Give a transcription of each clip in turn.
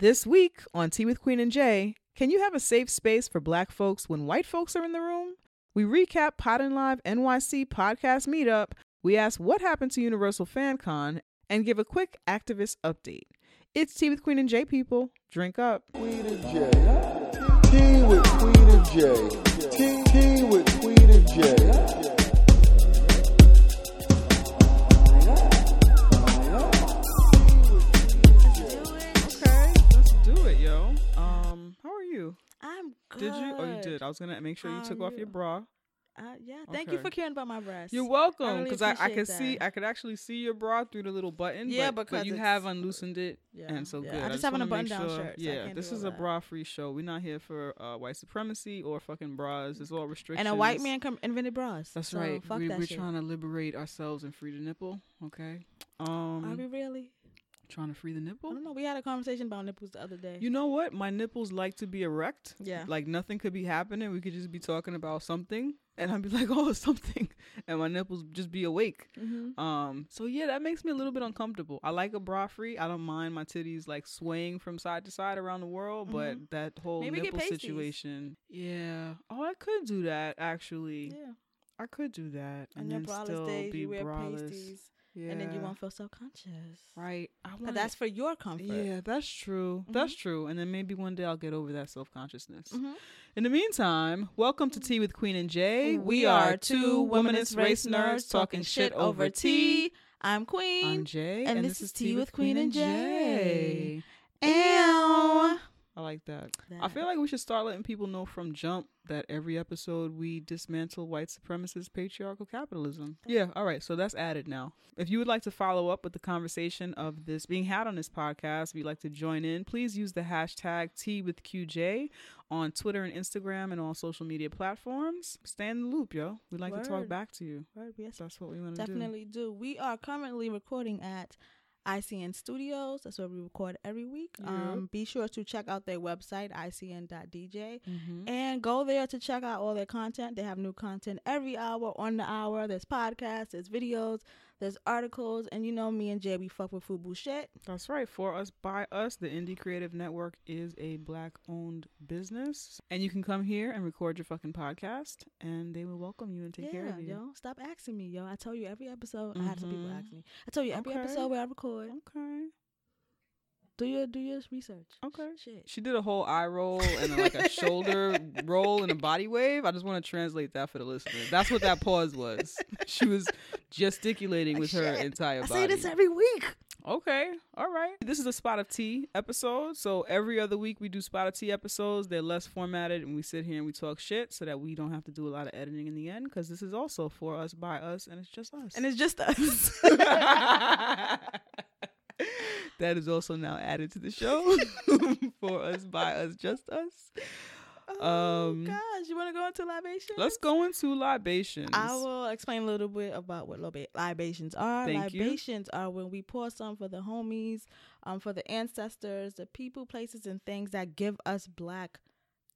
This week on Tea with Queen and Jay, can you have a safe space for black folks when white folks are in the room? We recap Podin Live NYC podcast meetup. We ask what happened to Universal FanCon and give a quick activist update. It's Tea with Queen and Jay, people. Drink up. Queen and Jay. Tea with Queen and Jay. Tea, tea with Queen and Jay. You? I'm good. Did you? Oh, you did. I was gonna make sure you took are off your bra. Uh, yeah. Thank you for caring about my breasts. You're welcome, because I, I appreciate could see. I could actually see your bra through the little button. Yeah, but, but because you have unloosened it, Yeah, and so yeah. good. I just have a button-down sure- shirt, so Yeah, this is a bra-free show. We're not here for uh, white supremacy or fucking bras. It's all restrictions. And a white man come invented bras. That's so right. Fuck we, that we're shit. trying to liberate ourselves and free the nipple. Okay. Um, Are we really? Trying to free the I nipple. don't know. We had a conversation about nipples the other day. You know what? My nipples like to be erect. yeah. Like nothing could be happening. We could just be talking about something, and I'd be like, "Oh, something," and my nipples just be awake. mm-hmm. Um, so yeah, that makes me a little bit uncomfortable. I like a bra free. I don't mind my titties like swaying from side to side around the world, but that whole Mm-hmm. Maybe nipple situation. Yeah. Oh, I could do that actually. Yeah. I could do that and your then still days, be braless. pasties, Yeah. and then you won't feel self conscious. right. I But want that's for your comfort. yeah, that's true. That's true. And then maybe one day I'll get over that self consciousness. Mhm. In the meantime, welcome to Tea with Queen and Jay. We are two womanist race nerds talking shit over tea. I'm Queen. I'm Jay, and this is Tea with Queen and Jay. Ow. I like that. I feel like we should start letting people know from jump that every episode we dismantle white supremacist patriarchal capitalism. Yeah, all right. So that's added now. If you would like to follow up with the conversation of this being had on this podcast, if you'd like to join in, please use the hashtag T with QJ on Twitter and Instagram and all social media platforms. Stay in the loop, yo. We'd like to talk back to you. Word, yes, That's what we want to do. Definitely do. We are currently recording at ICN Studios. That's where we record every week. Yep. Um, be sure to check out their website, icn.dj, Mm-hmm. and go there to check out all their content. They have new content every hour, on the hour. There's podcasts, there's videos, there's articles, and you know me and Jay, we fuck with FUBU shit. That's right. For us, by us, the Indie Creative Network is a black owned business. And you can come here and record your fucking podcast, and they will welcome you and take yeah, care of you. yo, stop asking me, yo. I tell you every episode. I had some people Mhm. ask me. I tell you every Okay. episode where I record. Okay. Do your do your research. Okay. Shit. She did a whole eye roll and like a shoulder roll and a body wave. I just want to translate that for the listener. That's what that pause was. She was gesticulating with her Shit. entire I body. say this every week. Okay, all right. This is a spot of tea episode. So every other week we do spot of tea episodes. They're less formatted, and we sit here and we talk shit so that we don't have to do a lot of editing in the end. Because this is also for us, by us, and it's just us. And it's just us. that is also now added to the show for us, by us, just us. oh Um, gosh, you want to go into libations? Let's go into libations. I will explain a little bit about what liba- libations are. Thank you. libations are when we pour some for the homies, um, for the ancestors, the people, places, and things that give us black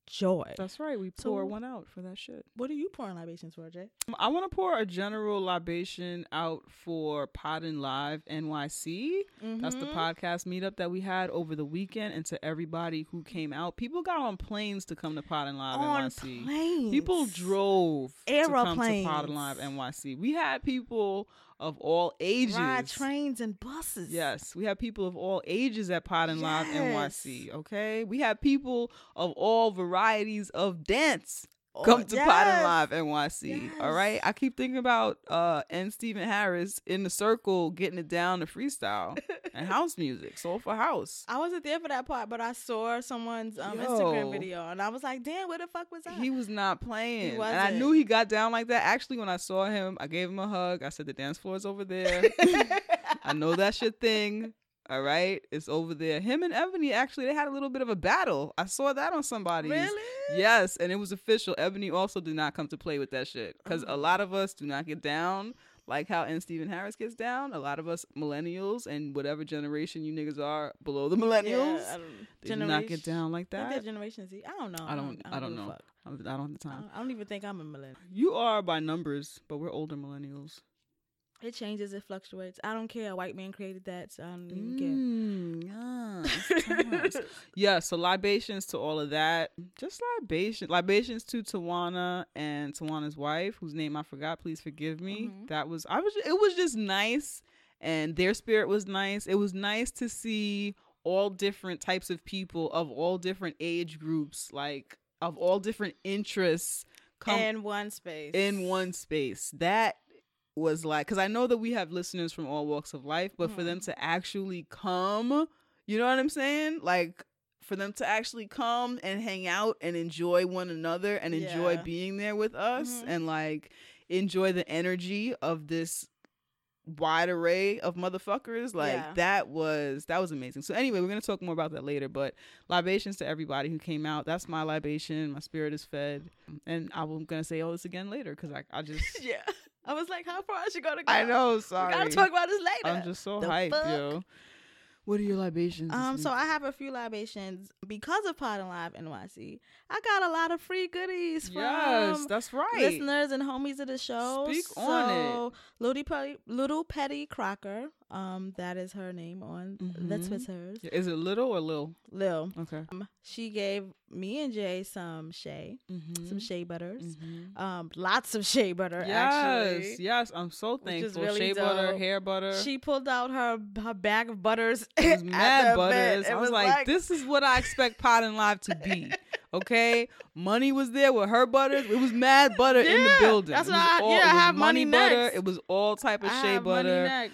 joy. That's right. We So- pour one out for that shit. What are you pouring libations for, Jay? Um, I want to pour a general libation out for Podin Live NYC. That's the Mhm. podcast meetup that we had over the weekend, and to everybody who came out. People got on planes to come to Podin Live on NYC. planes. People drove to come to Aeroplanes. Podin Live NYC. We had people of all ages. ride trains and buses. Yes, we have people of all ages at Podin Live Yes. NYC. Okay, we have people of all varieties of dance come to yes. Podin Live NYC. All Yes. right, I keep thinking about uh and Stephen Harris in the circle getting it down to freestyle and house music, soulful house. I wasn't there for that part, but I saw someone's um, Yo. Instagram video, and I was like, "Damn, where the fuck was that?" He was not playing, and I knew he got down like that. Actually, when I saw him, I gave him a hug. I said, "The dance floor is over there. I know that's your thing." All right, it's over there. Him and Ebony actually they had a little bit of a battle. I saw that on somebody's. really? Yes, and it was official. Ebony also did not come to play with that shit because Oh. a lot of us do not get down like how N. Stephen Harris gets down. A lot of us millennials and whatever generation you niggas are below the millennials, Yeah, I don't, they do not get down like I they're that. Generation Z. I don't know. I don't. I don't give a know. I'm- don't have the I time. don't, I don't even think I'm a millennial. You are by numbers, but we're older millennials. It changes, it fluctuates. I don't care. A white man created that, so I don't even care. Mm, yes, yes. yeah, so libations to all of that. Just libation. Libations to Tawana and Tawana's wife, whose name I forgot. Please forgive me. Mhm. That was I was it was just nice and their spirit was nice. It was nice to see all different types of people of all different age groups, like of all different interests come in one space. in one space. That was like because I know that we have listeners from all walks of life, but for them Mhm. to actually come, you know what I'm saying? Like for them to actually come and hang out and enjoy one another and enjoy Yeah. being there with us Mhm. and like enjoy the energy of this wide array of motherfuckers like Yeah. that was that was amazing so anyway we're gonna talk more about that later but libations to everybody who came out that's my libation my spirit is fed and i'm gonna say all this again later because I, I just yeah. I was like, how far is she gonna go? i know Sorry. We gotta talk about this later. i'm just so The hyped fuck? yo what are your libations Um, so? I have a few libations because of Podin Live NYC. I got a lot of free goodies from yes that's right listeners and homies of the show. Speak on it. Little Petty, Little Petty Crocker, um, that is her name on the Mhm. Twitters. is it little or lil Lil, okay um, she gave me and Jay some shea, mm-hmm. some shea butters, Mhm. um, lots of shea butter. yes actually, yes i'm so thankful really shea butter hair butter She pulled out her her bag of butters. It was mad butters. It I was, like, this is what I expect Podin Live to be. Okay, money was there with her butters. It was mad butter in the building. that's it was what I- all, yeah, it I have money butter. next. It was all type of I shea money butter.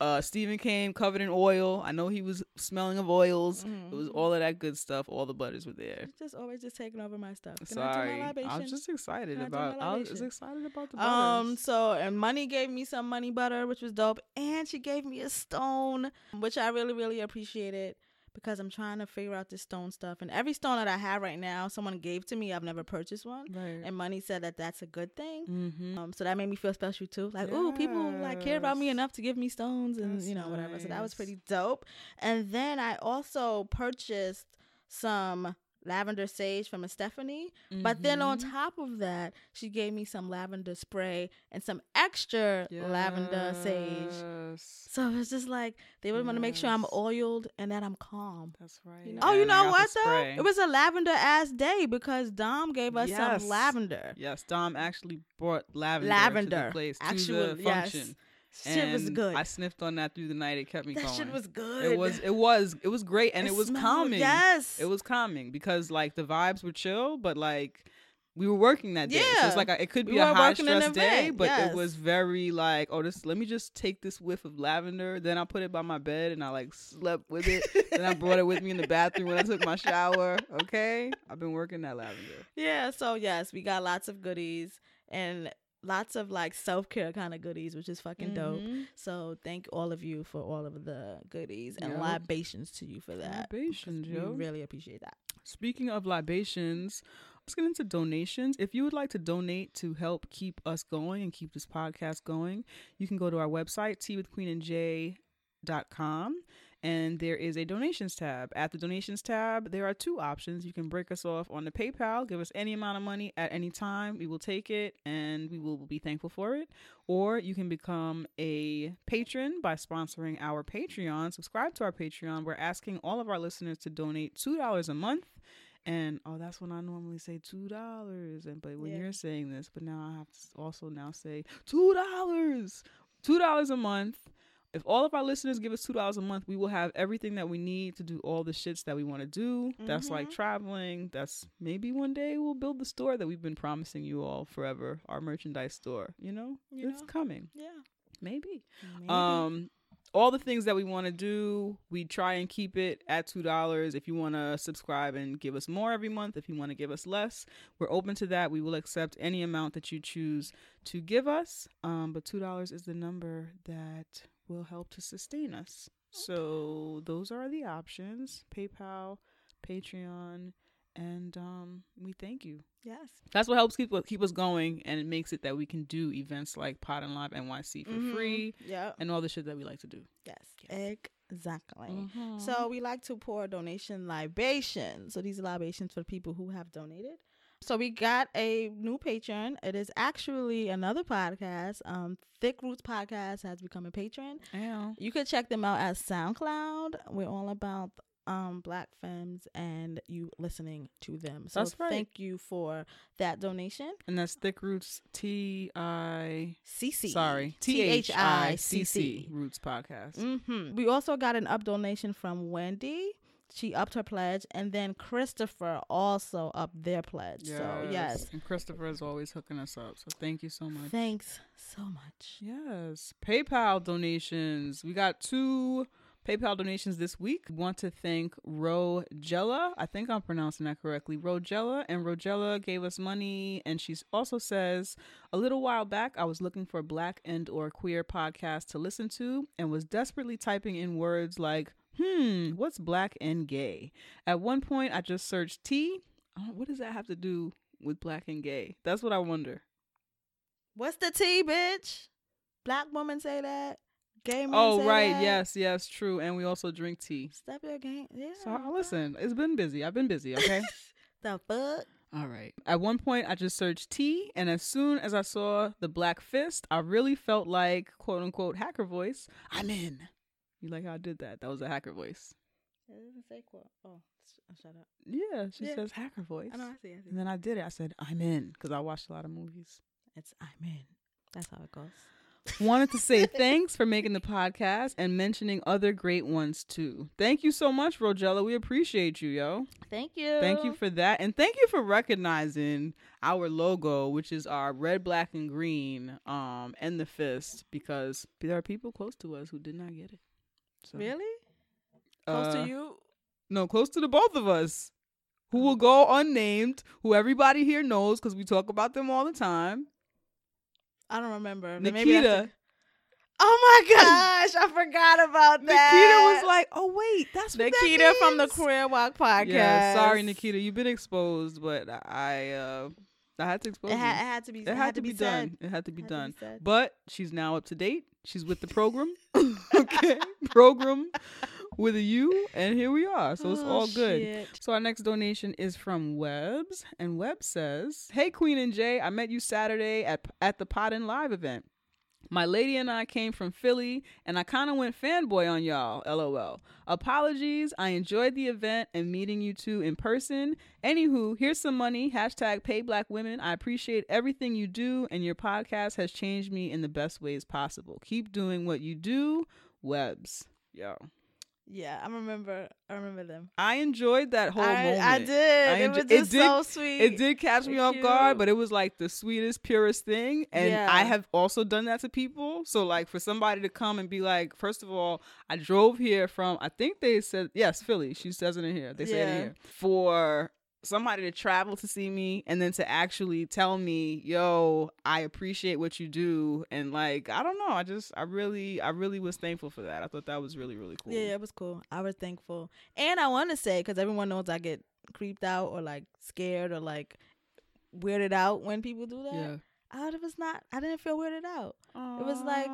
Uh, Stephen came covered in oil. I know he was smelling of oils. It was Mhm. all of that good stuff. All the butters were there. Just always just taking over my stuff. Can I Sorry, I was just excited Can about. my I was excited about the butters. Um, so and Money gave me some money butter, which was dope, and she gave me a stone, which I really, really appreciated because I'm trying to figure out this stone stuff. And every stone that I have right now, someone gave to me. I've never purchased one, right. and Money said that that's a good thing. mm-hmm. Um, so that made me feel special too. Like, oh, people like care about me enough to give me stones and That's you know whatever. So that was pretty dope. And then I also purchased some lavender sage from a Stephanie. But then on Mm-hmm. top of that, she gave me some lavender spray and some extra lavender sage. So it's just like they would want to make sure I'm oiled and that I'm calm. That's right. You know? Oh, you know got what though? It was a lavender ass day because Dom gave us Yes. some lavender. Yes, Dom actually brought lavender, Lavender. to the place, Actual- to the yes. Shit was good. I sniffed on that through the night. It kept me that going. shit was good. It was. It was. It was great, and it, was smelled- calming. Yes. It was calming because like the vibes were chill, but like we were working that day. So Yeah. it's like a, it could We be a high stress day, but yes. it was very like, oh, this. Let me just take this whiff of lavender. Then I put it by my bed and I like slept with it. then I brought it with me in the bathroom when I took my shower. Okay, I've been working that lavender. Yeah, so yes, we got lots of goodies and lots of like self care kind of goodies, which is fucking dope. Mhm. So thank all of you for all of the goodies and Yep. libations to you for that. Libations, yo. We really appreciate that. Speaking of libations, let's get into donations. If you would like to donate to help keep us going and keep this podcast going, you can go to our website, teawithqueenandj.com, and there is a donations tab. At the donations tab, there are two options. You can break us off on the PayPal, give us any amount of money at any time. We will take it and we will be thankful for it. Or you can become a patron by sponsoring our Patreon. Subscribe to our Patreon. We're asking all of our listeners to donate $2 a month. And oh, that's when I normally say two dollars. And but when Yeah. you're saying this, but now I have to also now say two dollars, two dollars a month. If all of our listeners give us two dollars a month, we will have everything that we need to do all the shits that we want to do. That's like Mhm. traveling. That's maybe one day we'll build the store that we've been promising you all forever. Our merchandise store. You know, You it's know? coming. Yeah. Maybe. Maybe. Um, all the things that we want to do, we try and keep it at two dollars. If you want to subscribe and give us more every month, if you want to give us less, we're open to that. We will accept any amount that you choose to give us. Um, but two dollars is the number that will help to sustain us. So those are the options: PayPal, Patreon, and um, we thank you. yes. That's what helps keep keep us going, and it makes it that we can do events like Podin Live NYC for Mhm. free Yeah. and all the shit that we like to do. Yes. Exactly. Mm-hmm. So we like to pour donation libations. So these are libations for people who have donated. So we got a new patron. It is actually another podcast. Um, Thicc Roots Podcast has become a patron. You could check them out at SoundCloud. We're all about um black femmes and you listening to them. So right. thank you for that donation. And that's Thick Roots T I C C. Sorry T H I C C Roots podcast. Mm-hmm. We also got an up donation from Wendy. She upped her pledge, and then Christopher also upped their pledge. So yes, And Christopher is always hooking us up. So thank you so much. thanks so much. Yes. PayPal donations. We got two PayPal donations this week. We want to thank Rogella. I think I'm pronouncing that correctly. Rogella. And Rogella gave us money. And she also says, a little while back, I was looking for a black and or queer podcast to listen to and was desperately typing in words like, hmm, what's black and gay? At one point, I just searched T. Oh, what does that have to do with black and gay? That's what I wonder. What's the tea, bitch? Black woman say that. Gay man Oh right, that. yes, yes, true. And we also drink tea. Step your game. Yeah. So listen, it's been busy. I've been busy, okay? The fuck. All right. At one point I just searched tea and as soon as I saw the black fist, I really felt like quote unquote hacker voice. I'm in. You like how I did that? That was a hacker voice. It doesn't say quote. Oh, sh- shut up. Yeah, she Yeah. says hacker voice. I know. I see. I see. And then I did it. I said, I'm in because I watched a lot of movies. It's I'm in. That's how it goes. Wanted to say thanks for making the podcast and mentioning other great ones too. Thank you so much, Rogella. We appreciate you, yo. Thank you. Thank you for that. And thank you for recognizing our logo, which is our red, black, and green, um, and the fist, because there are people close to us who did not get it. So, Really? Close uh, to you? No, close to the both of us. Who will go unnamed, who everybody here knows because we talk about them all the time. I don't remember. Nikita. maybe that's the- oh my gosh, I forgot about that. Nikita was like, "Oh wait, that's what that Nikita from the is." Queer Walk podcast. Yeah, sorry, Nikita, you've been exposed, but I, uh, I had to expose It, you. ha- it had to be. It had, to be, said. done. It had to be Had to be done. but she's now up to date. She's with the program. okay. program with a U. And here we are. So it's Oh, all good. shit. So our next donation is from Webbs. And Webb says, Hey Queen and Jay, I met you Saturday at at the Podin Live event. My lady and I came from Philly, and I kind of went fanboy on y'all. LOL. Apologies. I enjoyed the event and meeting you two in person. Anywho, here's some money. Hashtag pay black women. I appreciate everything you do, and your podcast has changed me in the best ways possible. Keep doing what you do. Webs. Yo. Yeah, I remember. I remember them. I enjoyed that whole I, moment. I did. I it enjo- was it did- so sweet. It did catch me off Cute. guard, but it was like the sweetest, purest thing. And Yeah. I have also done that to people. So, like, for somebody to come and be like, first of all, I drove here from, I think they said, yes, Philly. She says it in here. They say it in here. For somebody to travel to see me and then to actually tell me, yo, I appreciate what you do. And, like, I don't know. I just, I really, I really was thankful for that. I thought that was really, really cool. Yeah, it was cool. I was thankful, and I want to say because everyone knows I get creeped out or like scared or like weirded out when people do that. Yeah. I was not. I didn't feel weirded out. It was like-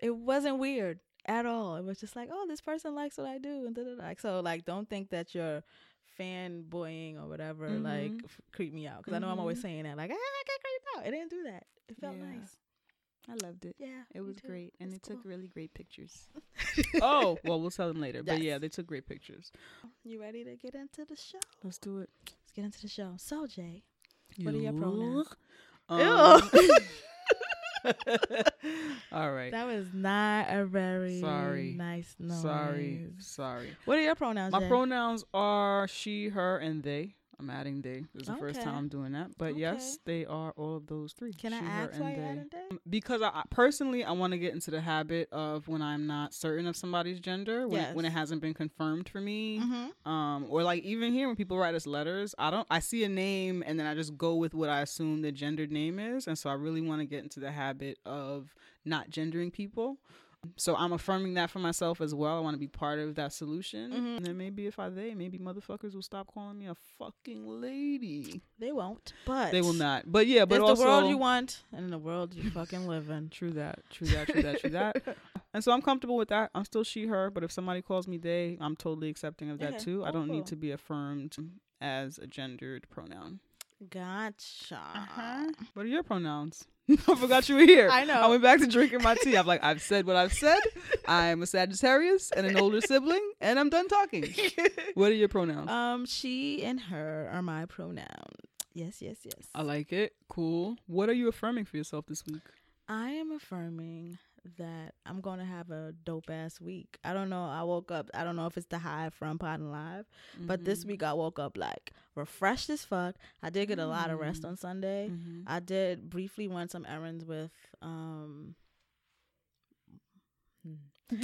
It wasn't weird at all. It was just like, oh, this person likes what I do, and da da da. So like, don't think that you're fanboying or whatever. Like, Mhm. f- creep me out because I know I'm always Mhm. saying that. Like, ah, I got creeped out. It didn't do that. It felt Yeah. nice. I loved it. Yeah, It was too. great, and It's they took really great pictures. oh, well, we'll tell them later. But yeah, they took great pictures. You ready to get into the show? Let's do it. Let's get into the show. So Jay, What are your pronouns? Um, all right. that was not a very Sorry. nice noise. Sorry. Sorry. What are your pronouns? My Jay? pronouns are she, her, and they. I'm adding they. This is the first time I'm doing that. But yes, they are all of those three. Can I she, her, ask why and you're they. adding they? Um, Because I, I personally, I want to get into the habit of when I'm not certain of somebody's gender, when, when it hasn't been confirmed for me, Mm-hmm. um, or like even here when people write us letters, I don't, I see a name and then I just go with what I assume the gendered name is, and so I really want to get into the habit of not gendering people. So I'm affirming that for myself as well. I want to be part of that solution, Mhm. and then maybe if I they, maybe motherfuckers will stop calling me a fucking lady. They won't, but They will not. But yeah, but also the world you want and the world you fucking live in. True that. True that. True that. True that. And so I'm comfortable with that. I'm still she, her, but if somebody calls me they, I'm totally accepting of that Okay. too. I don't cool. need to be affirmed as a gendered pronoun. Gotcha. Uh-huh. What are your pronouns? I forgot you were here. I know. I went back to drinking my tea. I'm like, I've said what I've said. I'm a Sagittarius and an older sibling, and I'm done talking. What are your pronouns? Um, she and her are my pronouns. Yes, yes, yes. I like it. Cool. What are you affirming for yourself this week? I am affirming that I'm gonna have a dope ass week. I don't know. I woke up. I don't know if it's the high from Podin Live, but this Mm-hmm. week I woke up like refreshed as fuck. I did get a lot of rest Mm. on Sunday. Mhm. I did briefly run some errands with um.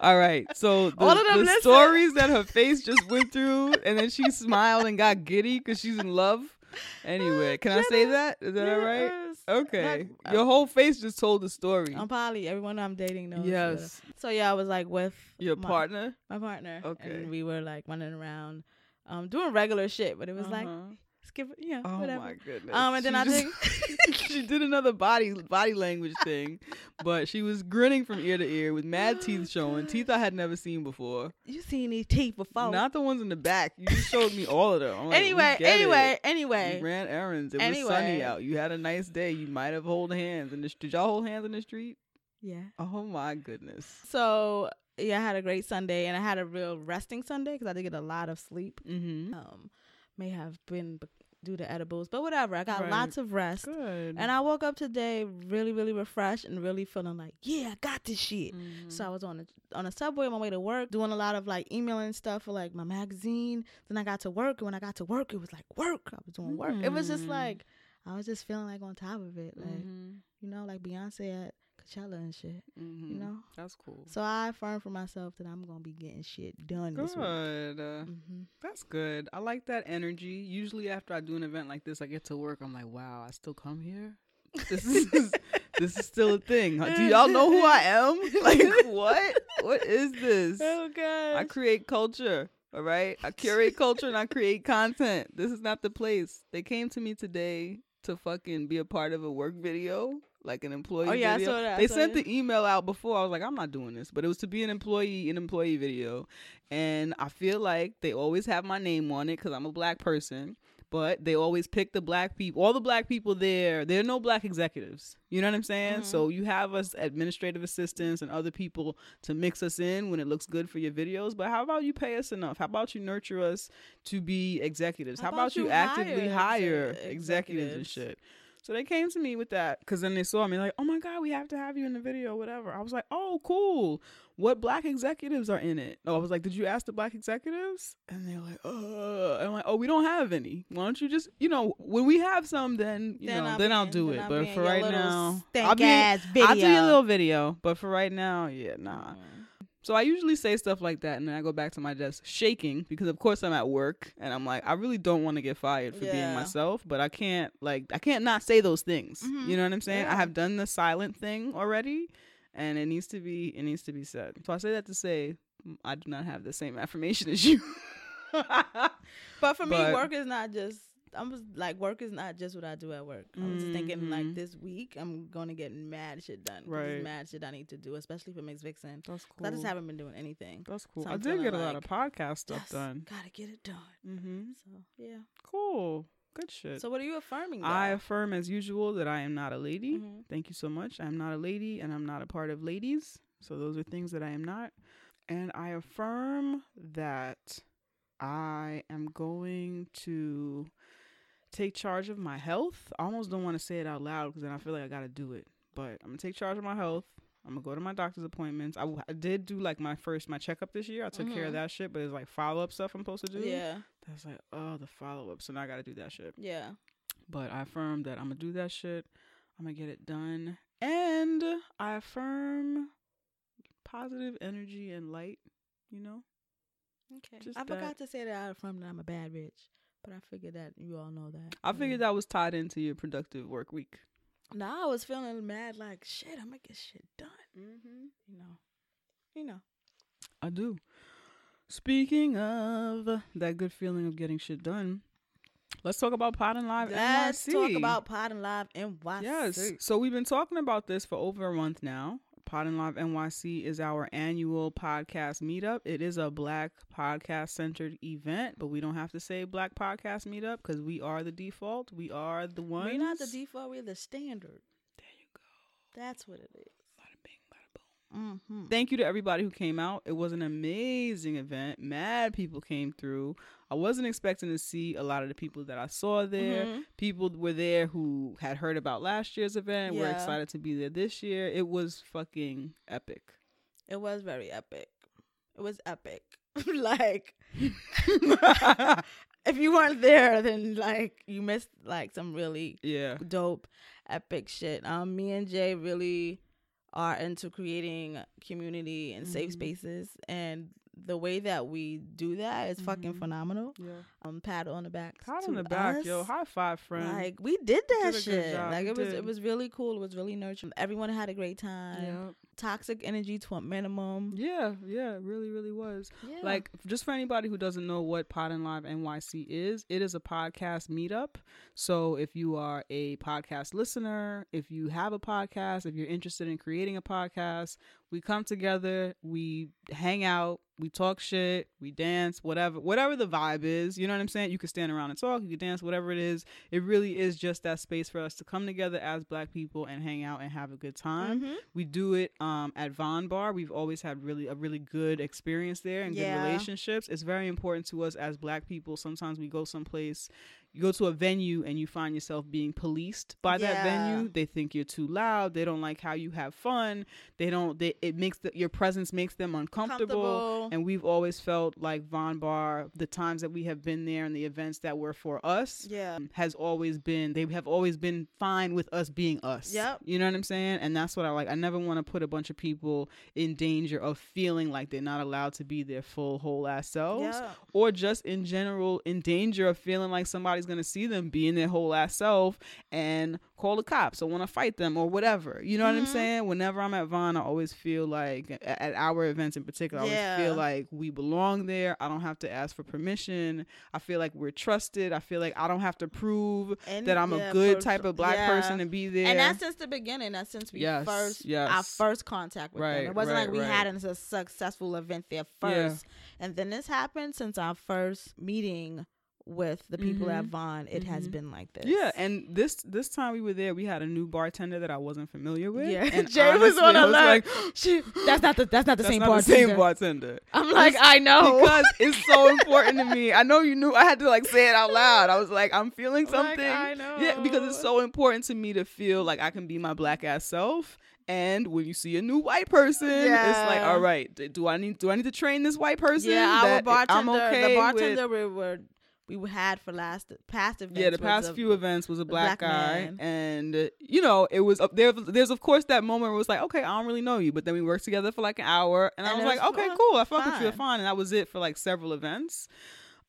All right. So the, All of them the listen. stories that her face just went through, and then she smiled and got giddy because she's in love. Anyway, uh, can I say that? Is that all right? Okay. Like, Your whole face just told the story. I'm poly. Everyone I'm dating knows. Yes. So yeah, I was like with Your my, partner. my partner. Okay. And we were like running around, um, doing regular shit, but it was like uh-huh. Skip, you know, Oh whatever. my goodness. Um, and then I just, she did another body body language thing, but she was grinning from ear to ear with mad teeth showing, teeth I had never seen before. You seen these teeth before? Not the ones in the back. You just showed me all of them. I'm like, we anyway, it. anyway, You anyway. ran errands. It was sunny out. You had a nice day. You might have hold hands in the. Did y'all hold hands in the street? Yeah. Oh my goodness. So yeah, I had a great Sunday, and I had a real resting Sunday because I did get a lot of sleep. Mm-hmm. Um, may have been due to edibles, but whatever. I got Right. lots of rest. Good. And I woke up today really, really refreshed and really feeling like, yeah, I got this shit. Mhm. So I was on a on a subway on my way to work, doing a lot of like emailing stuff for like my magazine. Then I got to work, and when I got to work, it was like work. I was doing work. It was just Mm. like I was just feeling like on top of it, like Mhm. you know, like Beyonce at Coachella and shit. Mhm. You know. That's cool. So I affirm for myself that I'm gonna be getting shit done. Good. Uh, hmm That's good. I like that energy. Usually after I do an event like this, I get to work. I'm like, wow, I still come here. This is this is still a thing. Do y'all know who I am? Like what? What is this? Oh god. I create culture. All right. I curate culture and I create content. This is not the place. They came to me today to fucking be a part of a work video, like an employee Oh, yeah, I saw that, I They saw sent that. the email out before. I was like, I'm not doing this, but it was to be an employee, an employee video, and I feel like they always have my name on it because I'm a black person. But they always pick the black people. All the black people there, there are no black executives. You know what I'm saying? Mhm. So you have us administrative assistants and other people to mix us in when it looks good for your videos. But how about you pay us enough? How about you nurture us to be executives? How, How about, about you you actively hire hire exe- executives and shit? So they came to me with that because then they saw me like, oh my god, we have to have you in the video, whatever. I was like, oh cool. What black executives are in it? Oh, I was like, did you ask the black executives? And they're like, uh. I'm like, oh, we don't have any. Why don't you just, you know, when we have some, then you know, I'll then I'll in- do then it. I'll But for right now, I'll be. I'll do your little video. But for right now, yeah, nah. So I usually say stuff like that, and then I go back to my desk shaking because, of course, I'm at work, and I'm like, I really don't want to get fired for being myself, but I can't, like, I can't not say those things. Mhm. You know what I'm saying? I have done the silent thing already, and it needs to be, it needs to be said. So I say that to say, mm, I do not have the same affirmation as you. But for me, work is not just. I'm just like work is not just what I do at work. I was just thinking like this week I'm gonna get mad shit done. Right. Mad shit I need to do, especially for Mixed Vixen. That's cool. I just haven't been doing anything. That's cool. So I did get a lot of podcast stuff Yes, done. Gotta get it done. Mm-hmm. So yeah. Cool. Good shit. So what are you affirming? Though? I affirm as usual that I am not a lady. Mhm. Thank you so much. I'm not a lady and I'm not a part of ladies. So those are things that I am not. And I affirm that I am going to take charge of my health. I almost don't want to say it out loud because then I feel like I got to do it. But I'm going to take charge of my health. I'm going to go to my doctor's appointments. I, w- I did do like my first, my checkup this year. I took care of Mhm. that shit, but it's like follow up stuff I'm supposed to do. Yeah. That's like, oh, the follow up. So now I got to do that shit. Yeah. But I affirm that I'm gonna do that shit. I'm gonna get it done. And I affirm positive energy and light, you know? Okay. Just I that. forgot to say that I affirm that I'm a bad bitch, but I figured that you all know that. I figured that was tied into your productive work week. Now I was feeling mad, like shit. I'm gonna get shit done. Mm-hmm. You know. You know. I do. Speaking of that good feeling of getting shit done, let's talk about Podin Live Let's NYC. talk about Podin Live NYC. Yes. So we've been talking about this for over a month now. Podin Live NYC is our annual podcast meetup. It is a black podcast centered event, but we don't have to say black podcast meetup because we are the default. We are the ones. We're not the default. We're the standard. There you go. That's what it is. Mm-hmm. Thank you to everybody who came out. It was an amazing event. Mad people came through. I wasn't expecting to see a lot of the people that I saw there. Mhm. People were there who had heard about last year's event. Were excited to be there this year. It was fucking epic. It was very epic. It was epic. like, if you weren't there, then like you missed like some really yeah. dope, epic shit. Um, me and Jay really are into creating community and safe Mhm. spaces, and the way that we do that is fucking Mhm. phenomenal. Yeah. Um, pat on the back. Pat on the back, us. yo. High five, friend. Like we did did that good shit. Like You it was it was really cool. It was really nurturing. Everyone had a great time. yeah. Toxic energy to a minimum. Yeah, yeah, it really, really was. Yeah. Like, just for anybody who doesn't know what Podin Live NYC is, it is a podcast meetup. So, if you are a podcast listener, if you have a podcast, if you're interested in creating a podcast, we come together, we hang out, we talk shit, we dance, whatever, whatever the vibe is. You know what I'm saying? You can stand around and talk, you can dance, whatever it is. It really is just that space for us to come together as Black people and hang out and have a good time. Mhm. We do it um, at Von Bar. We've always had really a really good experience there and Yeah. good relationships. It's very important to us as Black people. Sometimes we go someplace, you go to a venue and you find yourself being policed by that Yeah. venue. They think you're too loud. They don't like how you have fun. They don't. They it makes the, your presence makes them uncomfortable. Comfortable. And we've always felt like Von Bar, the times that we have been there and the events that were for us, Yeah. has always been they have always been fine with us being us. Yep. You know what I'm saying? And that's what I like. I never want to put a bunch of people in danger of feeling like they're not allowed to be their full whole ass selves. Yeah. Or just in general in danger of feeling like somebody's gonna see them being their whole ass self and call the cops or want to fight them or whatever. You know what I'm Mhm. saying? Whenever I'm at Vaughn, I always feel like at, our events in particular, I always feel like we belong there. I don't have to ask for permission. I feel like we're trusted. I feel like I don't have to prove And that I'm yeah, a good for type of black Yeah. person to be there. And that's since the beginning. That's since we Yes, first yes. our first contact with Right, them. It wasn't right, like we right. had a successful event there Yeah. first, and then this happened since our first meeting with the people at Mhm. Vaughn. It has Mhm. been like this. Yeah, and this this time we were there, we had a new bartender that I wasn't familiar with. Yeah. and Jay was on I was alert. like, She, that's not the that's not the that's same not bartender. the same bartender. I'm like, I know. because it's so important to me. I know you knew. I had to like say it out loud. I was like, I'm feeling Like, something. I know. Yeah, because it's so important to me to feel like I can be my black ass self. And when you see a new white person, it's like, all right, do I need do I need to train this white person? yeah, our that bartender, I'm okay the with- bartender we were we had for last past events. Yeah, the past few events was a black, black guy, man. and uh, you know it was up there. There's of course that moment where it was like, okay, I don't really know you, but then we worked together for like an hour, and, I And was like, okay, fun. cool, I fuck with you, Fine. fine, and that was it for like several events.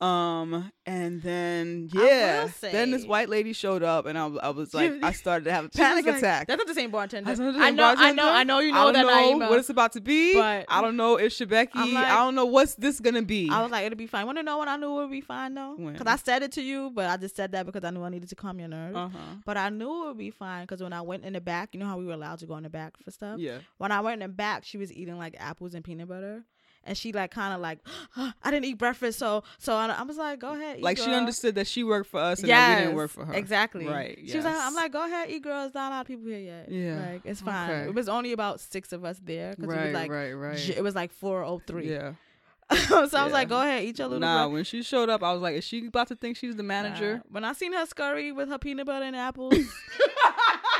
Um, and then yeah, then this white lady showed up, and I, I was like, I started to have a panic like, attack. That's not the same bartender. I, I know, I know, I know. You know I that know email. what it's about to be. But- I don't know if Shebeki. Like- I don't know what's this gonna be. I was like, it'll be fine. Want to know when I knew it would be fine though? Because I said it to you, but I just said that because I knew I needed to calm your nerves. uh huh. But I knew it would be fine because when I went in the back, you know how we were allowed to go in the back for stuff. Yeah. When I went in the back, she was eating like apples and peanut butter, and she like kind of like, I didn't eat breakfast, so so I, I was like, go ahead. Eat, Like she understood that she worked for us and that we didn't work for her. Exactly. Right. She was like. I'm like, go ahead, eat, girls. Not a lot of people here yet. Yeah, Like it's fine. okay. It was only about six of us there because it right, was like right, right. it was like four oh three. Yeah. so I was like, go ahead, eat your little. Nah, breakfast. when she showed up, I was like, is she about to think she's the manager? Nah. When I seen her scurry with her peanut butter and apples,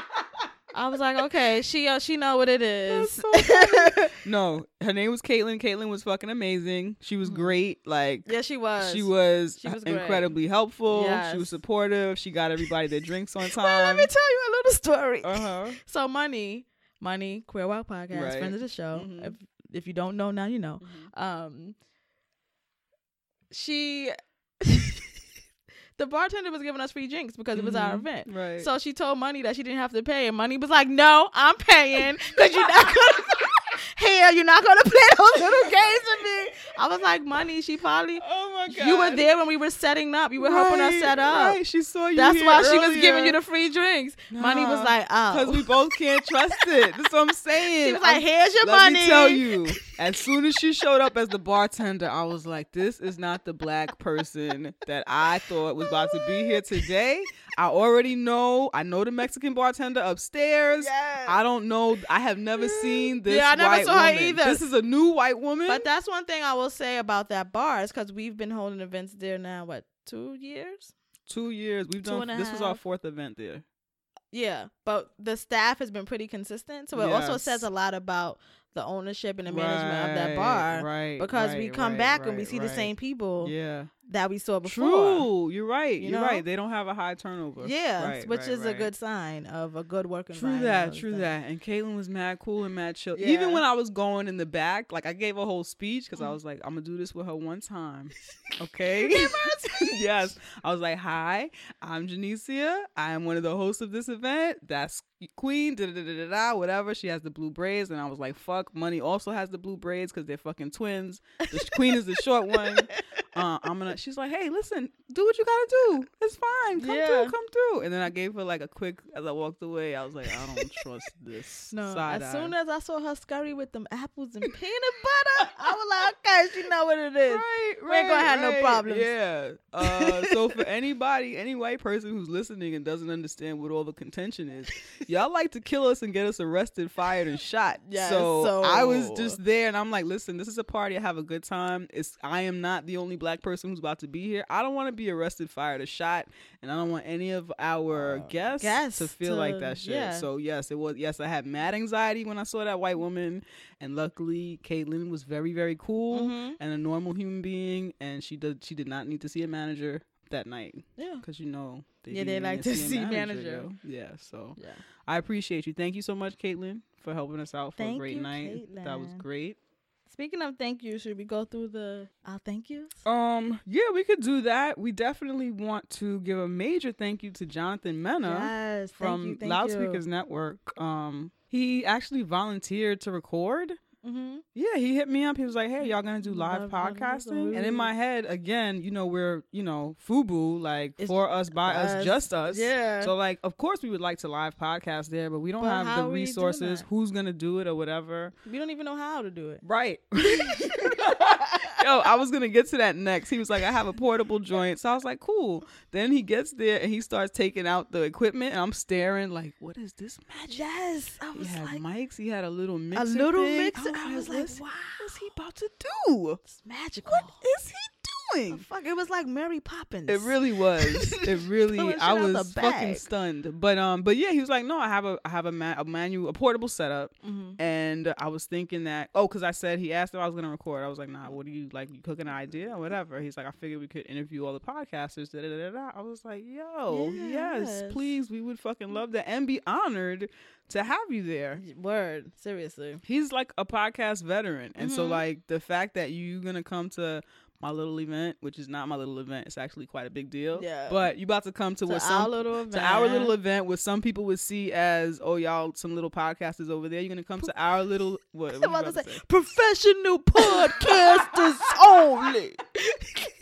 I was like, okay, she uh, she know what it is. so funny. no, her name was Caitlin. Caitlin was fucking amazing. She was Mhm. great. Like yeah, she was. she was, She was great. incredibly helpful. She was supportive. She got everybody their drinks on Wait, let me tell you a little story. Uh huh. So money, money, queer wild podcast, Right. friends of the show. Mhm. If if you don't know now, you know. Um, she, the bartender was giving us free drinks because it was our Mhm. event. Right. So she told Money that she didn't have to pay, and Money was like, "No, I'm paying because you're not gonna." Here, you're not gonna play those little games with me. I was like, Money. She probably oh my god. You were there when we were setting up. You were helping us set up. Right. She saw you. That's why she was giving you the free drinks. Money was like, oh. Because we both can't trust it. That's what I'm saying. she was like, here's your Let money. me tell you, as soon as she showed up as the bartender, I was like, this is not the black person that I thought was about to be here today. I already know. I know the Mexican bartender upstairs. Yes. I don't know. I have never seen this Yeah, I never white saw her woman. either. This is a new white woman. But that's one thing I will say about that bar is because we've been holding events there now, what, two years? Two years. We've Two done. and a This was our fourth event there. Yeah, but the staff has been pretty consistent. So it also says a lot about the ownership and the management of that bar. Right. Because we come right, back and we right, see the same people Yeah. That we saw before. True. You're right. You are right. They don't have a high turnover. Yeah, Right, which right, is a good sign of a good work True that, true that. And Caitlin was mad cool and mad chill. Yeah. Even when I was going in the back, like I gave a whole speech because I was like, I'm gonna do this with her one time. Okay. yes. I was like, Hi, I'm Janicia. I am one of the hosts of this event. That's Queen, da da da da, da whatever. She has the blue braids. And I was like, fuck, Money also has the blue braids because they're fucking twins. The Queen is the short one. Uh, I'm gonna. She's like, hey, listen, do what you gotta do. It's fine. Come Yeah. through, come through. And then I gave her like a quick as I walked away. I was like, I don't trust this. No, side as eye. soon as I saw her scurry with them apples and peanut butter, I was like, okay, she know what it is. Right, We ain't gonna have no problems. Yeah. Uh, so for anybody, any white person who's listening and doesn't understand what all the contention is, y'all like to kill us and get us arrested, fired, and shot. Yes, so, so- I was just there, and I'm like, listen, this is a party. I have a good time. It's I am not the only black person who's about to be here. I don't want to be arrested, fired, or shot, and I don't want any of our guests, guests to feel like that shit. yeah. So yes, it was. Yes, I had mad anxiety when I saw that white woman, and luckily, Caitlin was very, very cool Mhm. and a normal human being, and she did she did not need to see a manager that night Yeah. because you know Yeah, they like to see manager. yo. Yeah, so Yeah. I appreciate you. Thank you so much, Caitlin, for helping us out for Thank a great you, night. That was great. Speaking of thank you, should we go through the I'll thank yous? Um, yeah, we could do that. We definitely want to give a major thank you to Jonathan Mena yes, from thank you, thank Loudspeakers Network. Um, he actually volunteered to record. Mm-hmm. Yeah, he hit me up. He was like, "Hey, y'all gonna do live podcast? podcasting?" And in my head, again, you know, we're you know FUBU, like It's for us, by us, us. just us. Yeah. So like, of course, we would like to live podcast there, but we don't But have the are we doing resources. Who's gonna do it or whatever? we don't even know how to do it. Right. Yo, I was gonna get to that next. He was like, I have a portable joint. So I was like, cool. Then he gets there and he starts taking out the equipment and I'm staring like, what is this magic? Yes, I He had like mics, he had a little mixer. a little thing. mixer. I was like, what's- wow, What's he about to do? it's magical. What is he doing? fuck, it was like Mary Poppins. It really was. It really. I was fucking stunned. But um, but yeah, he was like, no, I have a, I have a, ma- a manual, a portable setup, Mhm. and I was thinking that, oh, because I said he asked if I was gonna record. I was like, nah, what do you like? You cooking an idea or whatever? He's like, I figured we could interview all the podcasters. Da, da, da, da. I was like, yo, yes. Yes. please, we would fucking love that and be honored to have you there. Word, seriously. He's like a podcast veteran, and so Mhm. like the fact that you're gonna come to my little event, which is not my little event, it's actually quite a big deal. Yeah. But you about to come to, To what our little event. to our little event, what some people would see as oh y'all some little podcasters over there. You're gonna come to our little what? what about to say, to say? professional podcasters only.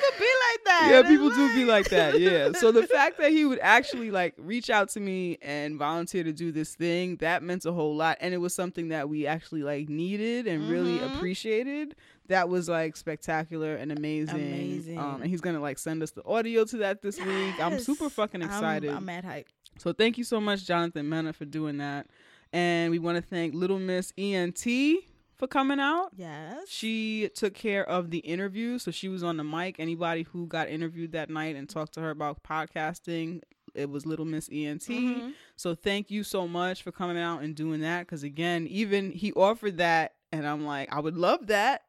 People be like that. Yeah, people do be like- like that. Yeah. So the fact that he would actually like reach out to me and volunteer to do this thing, that meant a whole lot. And it was something that we actually like needed and really Mhm. appreciated. That was like spectacular and amazing. Amazing. Um, and he's gonna like send us the audio to that this week. I'm super Yes. fucking I'm- excited. I'm, mad hype. So thank you so much, Jonathan Mena, for doing that. And we want to thank Little Miss ENT for coming out. Yes. She took care of the interview, so she was on the mic. Anybody who got interviewed that night and talked to her about podcasting, it was Little Miss ENT. Mhm. So thank you so much for coming out and doing that. Because again, even he offered that, and I'm like, I would love that,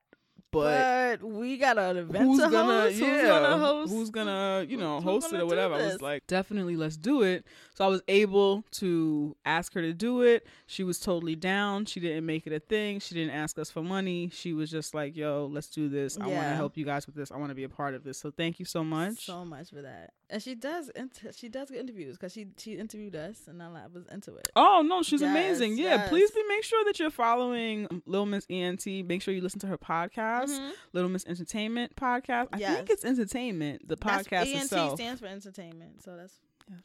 but. But, we got an event Who's to gonna, host. yeah, Who's gonna host? who's gonna, you know, host it or whatever? I was like, definitely, let's do it. So I was able to ask her to do it. She was totally down. She didn't make it a thing. She didn't ask us for money. She was just like, "Yo, let's do this. I want to help you guys with this. I want to be a part of this." So thank you so much. so much for that. And she does inter- she does get interviews because she she interviewed us and I was into it. Oh no, she's Yes, amazing. Yeah, yes. please be make sure that you're following Little Miss ENT. Make sure you listen to her podcast. Mhm. Little Miss Entertainment podcast. I Yes. think it's entertainment. The That's- podcast ENT itself. stands for entertainment. So that's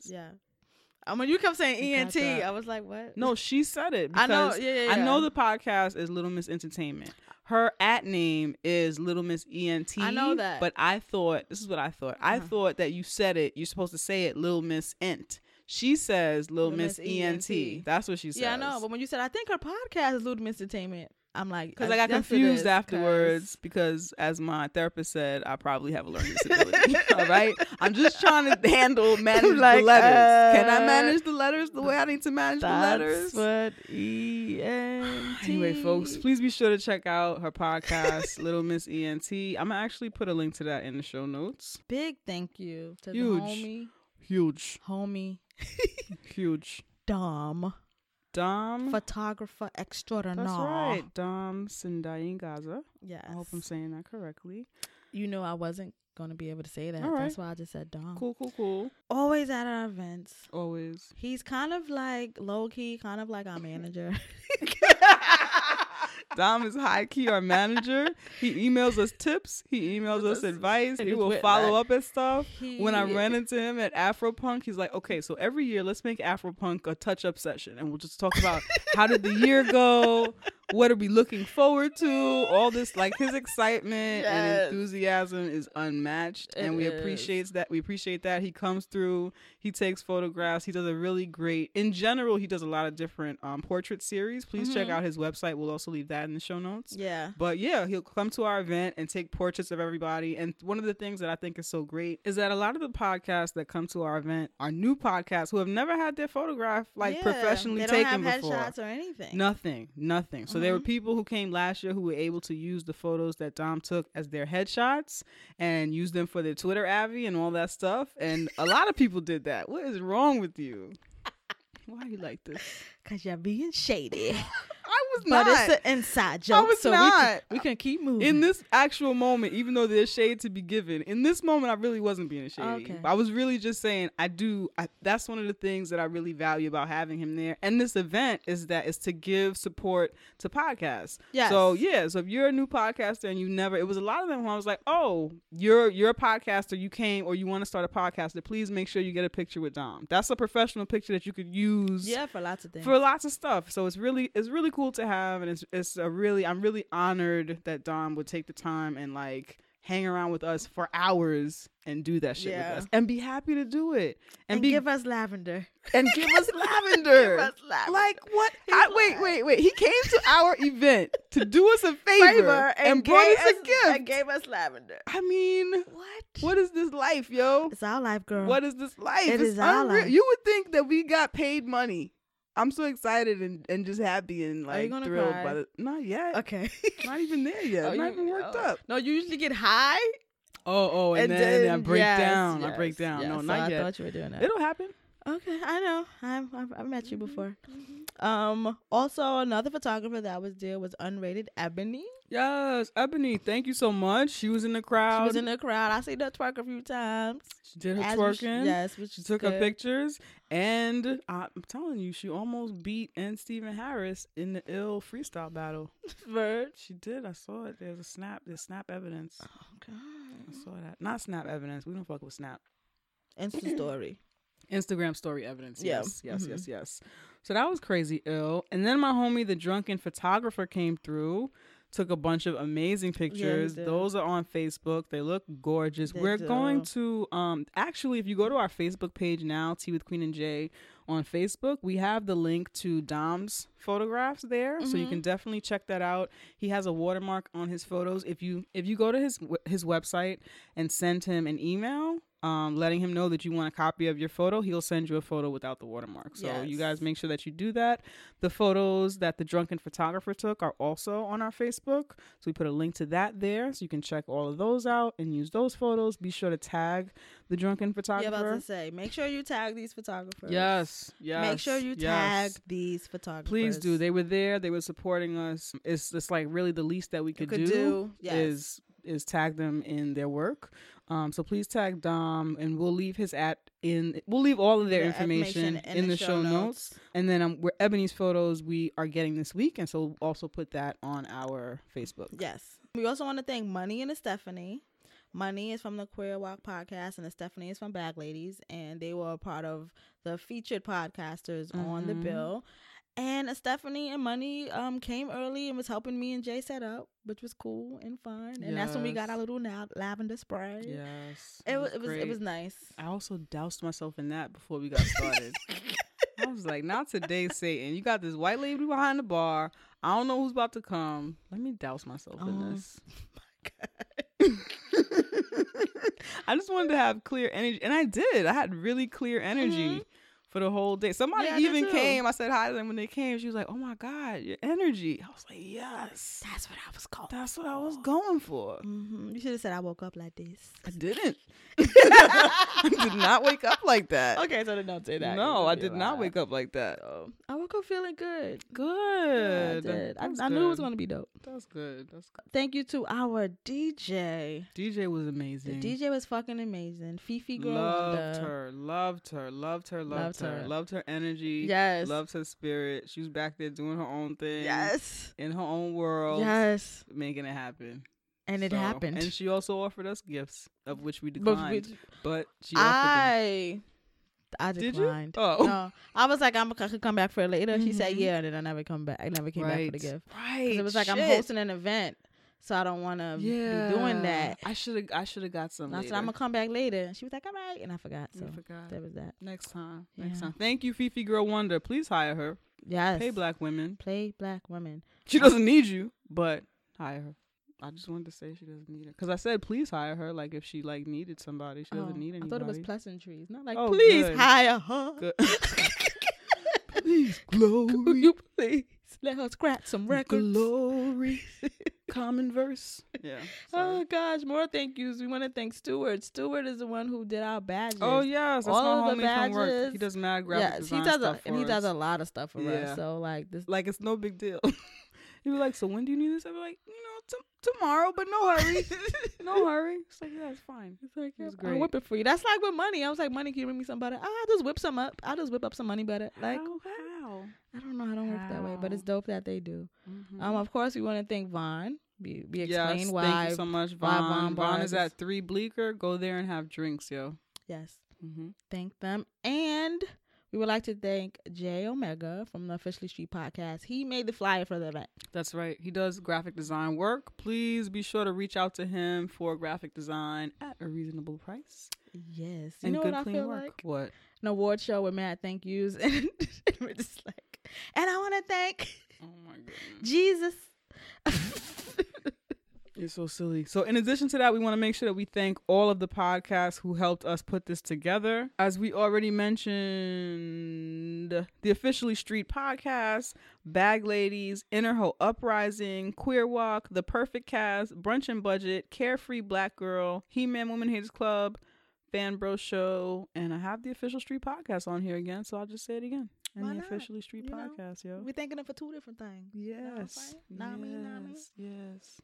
yeah. When you kept saying You ENT. I was like, what? No, she said it. I know. because Yeah, yeah, I know the podcast is Little Miss Entertainment. Her at name is Little Miss ENT. I know that. But I thought this is what I thought. I Uh-huh. thought that you said it. You're supposed to say it, Little Miss Ent. She says Little Lil Miss Miss ENT. ENT. That's what she says. Yeah, I know. But when you said, I think her podcast is Little Miss Entertainment, I'm like, because I got confused afterwards because, as my therapist said, I probably have a learning disability. All right, I'm just trying to handle manage Like, the letters. Can I uh, manage the letters the way I need to manage the letters? What ENT. Anyway, folks, please be sure to check out her podcast, Little Miss ENT. I'm gonna actually put a link to that in the show notes. Big thank you to Huge. the homie, Huge, homie huge. Dom, Dom. photographer extraordinaire. That's right, Dom Sindayiganza. Yes. I hope I'm saying that correctly. You know I wasn't gonna be able to say that. Right. That's why I just said Dom. Cool, cool, cool. Always at our events. Always. He's kind of like low key, kind of like our manager. Dom is high key our manager. He emails us tips. He emails us advice. He will follow up at stuff. When I ran into him at Afropunk, he's like, "Okay, so every year, let's make Afropunk a touch-up session, and we'll just talk about how did the year go, what are we looking forward to, all this. Like his excitement Yes. and enthusiasm is unmatched, and we is. appreciate that. We appreciate that he comes through. He takes photographs. He does a really great. In general, he does a lot of different um, portrait series. Please check Mhm. out his website. We'll also leave that in the show notes. Yeah. But yeah, he'll come to our event and take portraits of everybody. And one of the things that I think is so great is that a lot of the podcasts that come to our event are new podcasts who have never had their photograph like Yeah. professionally taken before. headshots or anything. Nothing, nothing. So there were Mhm. people who came last year who were able to use the photos that Dom took as their headshots and use them for their Twitter avi and all that stuff. And a lot of people did that. What is wrong with you? Why are you like this? Cause you're being shady. I was but not. it's an inside joke, I was so we not. can, we can keep moving. in this actual moment, even though there's shade to be given, in this moment, I really wasn't being shady. Okay. I was really just saying, I do. I, that's one of the things that I really value about having him there. And this event is that is to give support to podcasts. Yes. So yeah, so if you're a new podcaster and you never, it was a lot of them when I was like, oh, you're you're a podcaster, you came or you want to start a podcaster, please make sure you get a picture with Dom. That's a professional picture that you could use yeah, for lots of things. For lots of stuff. So it's really it's really cool to have, and it's it's a really I'm really honored that Dom would take the time and like hang around with us for hours and do that shit Yeah. with us and be happy to do it and, and be give us lavender. and give us lavender. Give us lavender. Like what? I, wait, wait, wait. He came to our event to do us a favor, Favor and, brought gave us a gift. And gave us lavender. I mean, What? what is this life, yo? It's our life, girl. What is this life? It it's is our unreal. life. You would think that we got paid money. I'm so excited and, and just happy and like thrilled cry? by the not yet. Okay. Not even there yet. Oh, not you- even worked oh. up. No, you usually get high Oh, oh, and, and then, I break yes, down. I break down. yes. No, So not I yet. thought you were doing that. It'll happen. Okay, I know. I'm, I've, I've met you before. Um. Also, another photographer that was there was Unrated Ebony. Yes, Ebony. Thank you so much. She was in the crowd. She was in the crowd. I seen her twerk a few times. She did her As twerking. yes, which She took her pictures, and I'm telling you, she almost beat N. Stephen Harris in the ill freestyle battle. Word. She did. I saw it. There's a snap. There's snap evidence. Okay. I saw that. Not snap evidence. We don't fuck with snap. Insta story. Instagram story evidence. Yeah. Yes, yes, Mhm. yes, yes. So that was crazy ill. And then my homie, the drunken photographer, came through, took a bunch of amazing pictures. did. Those are on Facebook. They look gorgeous. They We're going to um actually if you go to our Facebook page now, Tea with Queen and Jay on Facebook, we have the link to Dom's photographs there. So you Mhm. can definitely check that out. He has a watermark on his photos. If you if you go to his his website and send him an email um, letting him know that you want a copy of your photo, he'll send you a photo without the watermark. So you guys make sure that you do that. The photos that the drunken photographer took are also on our Facebook. So we put a link to that there. So you can check all of those out and use those photos. Be sure to tag the drunken photographer. Yeah, about to say. Make sure you tag these photographers. yes, yes. Make sure you yes. tag these photographers. Please do. They were there. They were supporting us. It's just like really the least that we could, could do, do, yes. is is tag them in their work. Um, so please tag Dom, and we'll leave his at in. We'll leave all of their The information, in, the, show notes. And then um, we're Ebony's photos we are getting this week, and so we'll also put that on our Facebook. Yes. We also want to thank Money and Stephanie. Money is from the Queer Walk podcast, and the Stephanie is from Bag Ladies, and they were a part of the featured podcasters on the Mhm. bill. And Stephanie and Money um came early and was helping me and Jay set up, which was cool and fun. And that's when we got our little na- lavender spray. Yes. It was it was it was nice. I also doused myself in that before we got started. I was like, not today, Satan. You got this white lady behind the bar. I don't know who's about to come. Let me douse myself in Oh, this. I just wanted to have clear energy, and I did. I had really clear energy Mhm. For the whole day. Somebody Yeah, even came. I said hi to them when they came. She was like, "Oh my god, your energy." I was like, "Yes, That's what I was called. that's what I was going for." hmm You should have said I woke up like this. I didn't. I did not wake up like that. Okay, so then don't say that. No, I did not wake up like that. I woke up feeling good. Good. Yeah, I did. I, I knew it was going to be dope. That's good. That's good. Thank you to our DJ. DJ was The amazing. DJ was fucking amazing. Fifi girl loved her, loved her, loved her, loved, Loved her, her. loved her energy. Yes. loved her spirit. She was back there doing her own thing. Yes. in her own world. Yes. making it happen. And it So- happened. And she also offered us gifts, of which we But declined. we- But, she offered them. I I Did you? declined. Oh. No, I was like, I'm I could come back for it later. She said, Mhm. yeah, and then I never come back. I never came back for the gift. Right. It was like I'm hosting an event, so I don't want to Yeah, be doing that. I should have. I should have got some. And I said. I'm gonna come back later. And she was like, all right, and I forgot. I So forgot. there was that. Next time. Next time. Thank you, Fifi Girl Wonder. Please hire her. Yes. Pay black women. Play black women. She doesn't need you, but hire her. I just wanted to say she doesn't need it because I said please hire her. Like if she like needed somebody, she doesn't Oh, need I anybody. thought it was pleasantries, not like Oh, please good. hire her. Good. please, glory, Could you please let her scratch some records. glory, common verse. Yeah. sorry. Oh gosh, more thank yous. We want to thank Stewart. Stewart is the one who did our badges. Oh yes, that's all of the badges. He does mad graphic yes, he design does a and he does a lot of stuff for Yeah. us. So like this, like it's no big deal. he was like, "So when do you need this?" I was like, "You know, t- tomorrow, but no hurry, no hurry." It's like, "Yeah, it's fine." It's like, It I'll great. whip it for you. That's like with money. I was like, money, can you bring me some butter? Ah, I'll just whip some up. I'll just whip up some money butter. Like, how? how? I don't know. I don't work that way, but it's dope that they do. Mhm. Um, of course, we want to thank Vaughn. We, we yes, why. thank you so much, Vaughn. Vaughn Vaughn is at Three Bleecker. Go there and have drinks, yo. Yes, hmm thank them. And we would like to thank Jay Omega from the Officially Street podcast. He made the flyer for the event. That's right. He does graphic design work. Please be sure to reach out to him for graphic design at a reasonable price Yes. You and know good what I clean feel work. like? What? An award show with mad thank yous. And we're just like, and I want to thank Oh my goodness. Jesus. You're so silly. So, in addition to that, we want to make sure that we thank all of the podcasts who helped us put this together. As we already mentioned, the Officially Street podcast, Bag Ladies, Inner Uprising, Queer Walk, The Perfect Cast, Brunch and Budget, Carefree Black Girl, He Man Woman Haters Club, Fan Bro Show, and I have the Official Street podcast on here again, so I'll just say it again. And Why the not? Officially Street You know, podcast, yo. We're thanking them for two different things. You know Yes. saying? Me, nah, me. yes.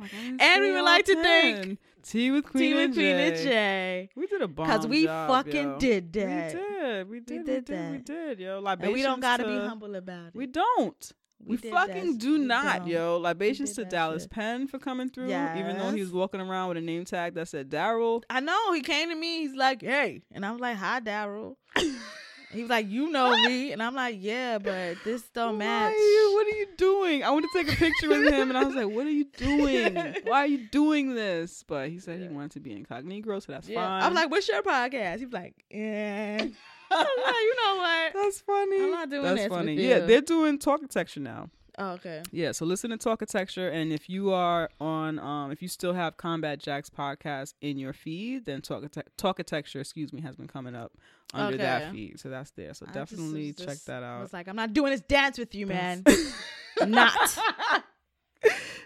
Yes. I was like, And we would like to thank 10. Tea with Queen, Team and and Queen and Jay. Jay. We did a bomb Because we job, fucking yo. did that. We did. We did. We did did. We did, yo. And Libations we don't got to be humble about it. We don't. We, did fucking that. do We not, don't. yo. Libations to Dallas shit. Penn for coming through, even though he was walking around with a name tag that said Daryl. I know. He came to me. He's like, hey. And I was like, hi, Daryl. he was like, you know me. And I'm like, yeah, but this don't match. you- what are you doing? I want to take a picture with him, and I was like, "What are you doing? Why are you doing this?" But he said he wanted to be incognito, so that's Yeah. fine. I'm like, what's your podcast? He was like, yeah. I was like, you know what? That's funny. I'm not doing That's funny. you. Yeah, they're doing talkitecture now. Oh, okay. Yeah, so listen to Talkitecture, and if you are on, um, if you still have Combat Jacks podcast in your feed, then Talkite- Talkitecture, excuse me, has been coming up under that feed, so that's there. So I definitely was check just- that I out. was like, I'm not doing this dance with you, man. not.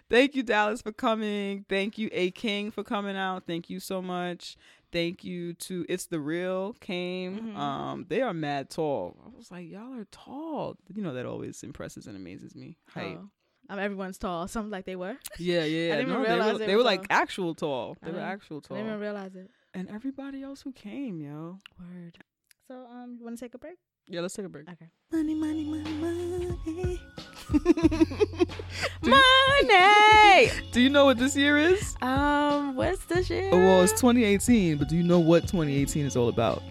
Thank you, Dallas, for coming. Thank you, A King, for coming out. Thank you so much. Thank you to It's the Real came. Mhm. Um, they are mad tall. I was like, y'all are tall. You know that always impresses and amazes me. Height. Oh. Um, everyone's tall. Something like they were. Yeah, yeah. I didn't no, even they realize were, they they were like actual tall. I They were didn't- actual I didn't even realize it. And everybody else who came, yo. Word. So, um, you want to take a break? Yeah, let's take a break. Okay. Money, money, money, money. Do- money. Do you know what this year is? um, what's this year? Oh, well, it's 2018, but do you know what 2018 is all about?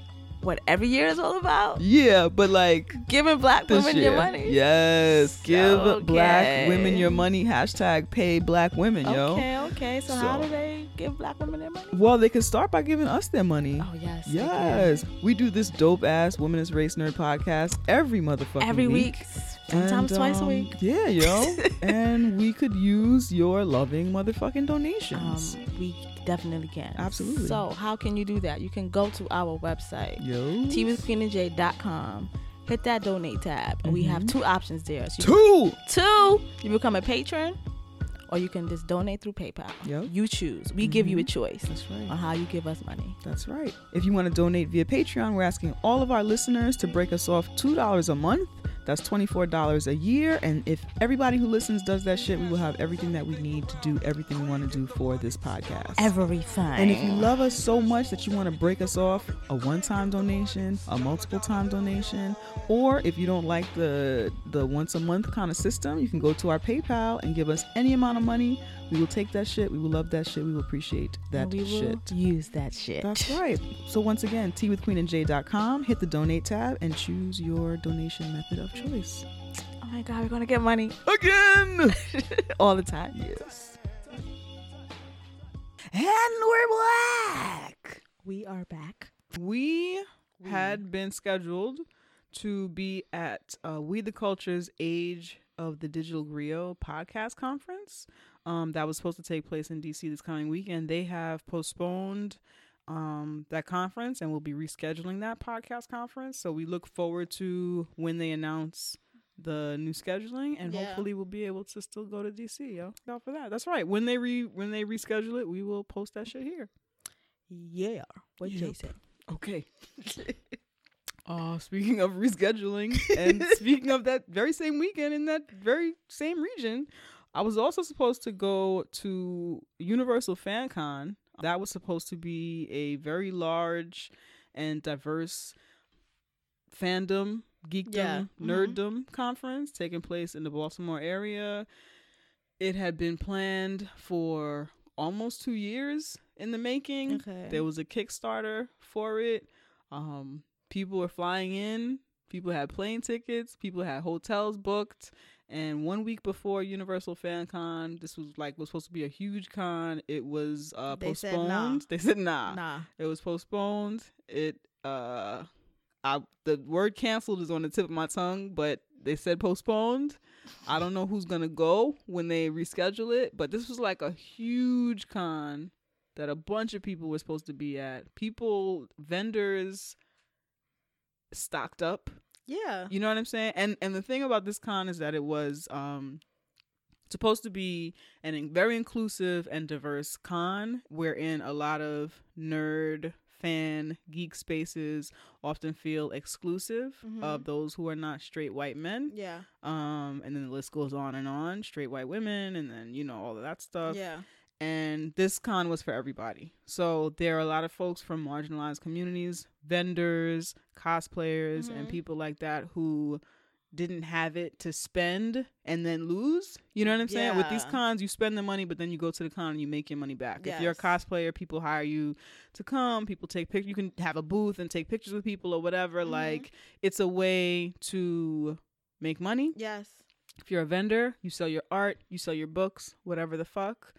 What every year is all about? Yeah, but like Giving black women year. your money. Yes, give Okay. black women your money. Hashtag pay black women, yo. Okay, okay. So, how do they give black women their money? Well, they can start by giving us their money. Oh yes. Yes, we do this dope ass women is Race Nerd podcast every motherfucking Every week. week. Sometimes And, twice a um, week. Yeah, yo. and we could use your loving motherfucking donations. Um, we definitely can. Absolutely. So how can you do that? You can go to our website, yo. teawithqueenandj.com. Hit that donate tab, and we have Mhm. two options there. So Two. two, you become a patron, or you can just donate through PayPal. Yep. You choose. We give you a Mhm. choice That's right. on how you give us money. That's right. If you want to donate via Patreon, we're asking all of our listeners to break us off $2 a month. That's $24 a year. And if everybody who listens does that shit, we will have everything that we need to do everything we want to do for this podcast. Everything. And if you love us so much that you want to break us off a one-time donation, a multiple-time donation, or if you don't like the the once a month kind of system, you can go to our PayPal and give us any amount of money. We will take that shit. We will love that shit. We will appreciate that we will shit. use that shit. That's right. So once again, teawithqueenandj.com, hit the donate tab and choose your donation method of choice. Oh my god, we're gonna get money Again. all the time. yes. And we're back. We are back. We had been scheduled to be at uh, We the Culture's Age of the Digital Griot podcast conference. Um, that was supposed to take place in DC this coming weekend. They have postponed um, that conference and will be rescheduling that podcast conference. So we look forward to when they announce the new scheduling and Yeah. hopefully we'll be able to still go to DC. Yo, out for that. That's right. When they re when they reschedule it, we will post that shit here. Yeah. What Jay Yep. said. Okay. Uh, speaking of rescheduling and speaking of that very same weekend in that very same region, I was also supposed to go to Universal Fan Con. That was supposed to be a very large and diverse fandom, geekdom, Yeah. Mhm. nerddom conference taking place in the Baltimore area. It had been planned for almost two years in the making. Okay. There was a Kickstarter for it. Um, people were flying in. People had plane tickets. People had hotels booked. And one week before Universal Fan Con, this was like was supposed to be a huge con. It was uh, They said postponed. nah. They said nah. Nah. It was postponed. It uh, I the word canceled is on the tip of my tongue, but they said postponed. I don't know who's gonna go when they reschedule it, but this was like a huge con that a bunch of people were supposed to be at. People, vendors stocked up. Yeah. You know what I'm saying? And and the thing about this con is that it was um supposed to be an in- very inclusive and diverse con wherein a lot of nerd fan geek spaces often feel exclusive Mhm. of those who are not straight white men Yeah. um and then the list goes on and on straight white women and then you know all of that stuff Yeah. And this con was for everybody. So there are a lot of folks from marginalized communities, vendors, cosplayers, and Mhm. people like that who didn't have it to spend and then lose. You know what I'm saying? With these cons, you spend the money, but then you go to the con and you make your money back. If you're a cosplayer, people hire you to come. People take pictures. You can have a booth and take pictures with people or whatever. Mhm. Like it's a way to make money Yes. if you're a vendor, you sell your art, you sell your books, whatever the fuck.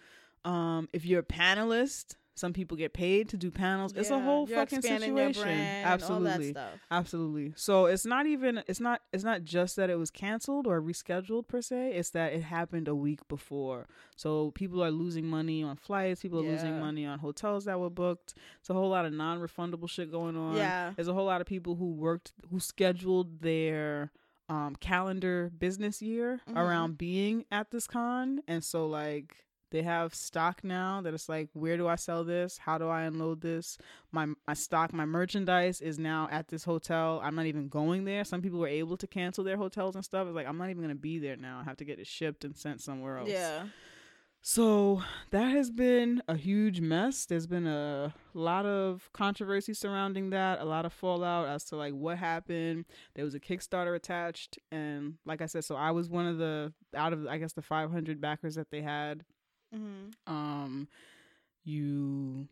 Um, if you're a panelist, some people get paid to do panels. it's a whole You're fucking situation. Absolutely. All that stuff. Absolutely. So it's not even it's not it's not just that it was canceled or rescheduled per se. It's that it happened a week before. So people are losing money on flights, people are losing money on hotels that were booked. It's a whole lot of non-refundable shit going on. Yeah. There's a whole lot of people who worked who scheduled their um calendar business year Mhm. around being at this con and so like they have stock now that it's like where do I sell this? How do I unload this? My my stock, my merchandise is now at this hotel. I'm not even going there. Some people were able to cancel their hotels and stuff. It's like I'm not even gonna be there now. I have to get it shipped and sent somewhere else. Yeah. So that has been a huge mess. There's been a lot of controversy surrounding that, a lot of fallout as to like what happened. There was a Kickstarter attached, and like I said, so I was one of the out of I guess the 500 backers that they had. Mm-hmm. Um, you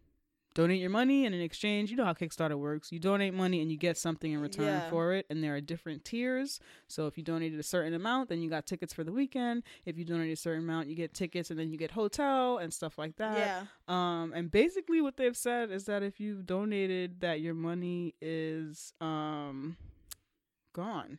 donate your money, and in exchange, you know how Kickstarter works. You donate money, and you get something in return Yeah. for it. And there are different tiers. So if you donated a certain amount, then you got tickets for the weekend. If you donated a certain amount, you get tickets, and then you get hotel and stuff like that. Yeah. Um, and basically, what they've said is that if you've donated, that your money is um gone.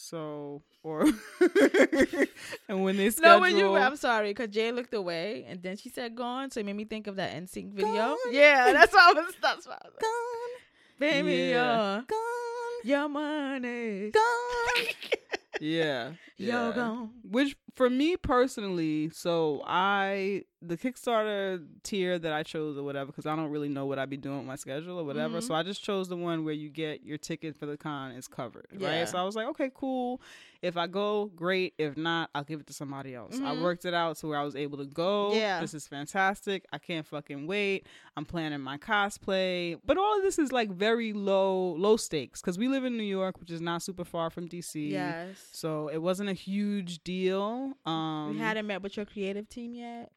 So, or and when they schedule, No, when you, I'm sorry, because Jay looked away and then she said gone, so it made me think of that NSYNC video. Gone. Yeah, that's what I was. That's what I was. gone, Baby, Yeah. your, gone, your money, gone. yeah, yo gone. Which for me personally, so I the Kickstarter tier that I chose or whatever because I don't really know what I'd be doing with my schedule or whatever. Mhm. So I just chose the one where you get your ticket for the con is covered, Yeah. right? So I was like, okay, cool. If I go, great. If not, I'll give it to somebody else. I Mhm. worked it out to where I was able to go. Yeah. this is fantastic. I can't fucking wait. I'm planning my cosplay, but all of this is like very low, low stakes because we live in New York, which is not super far from DC. Yes. So it wasn't a huge deal. Um, we hadn't met with your creative team yet.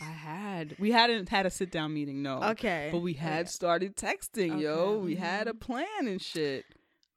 I had. We hadn't had a sit down meeting, no. Okay. But we had Okay. started texting, yo. We had a Mhm. plan and shit.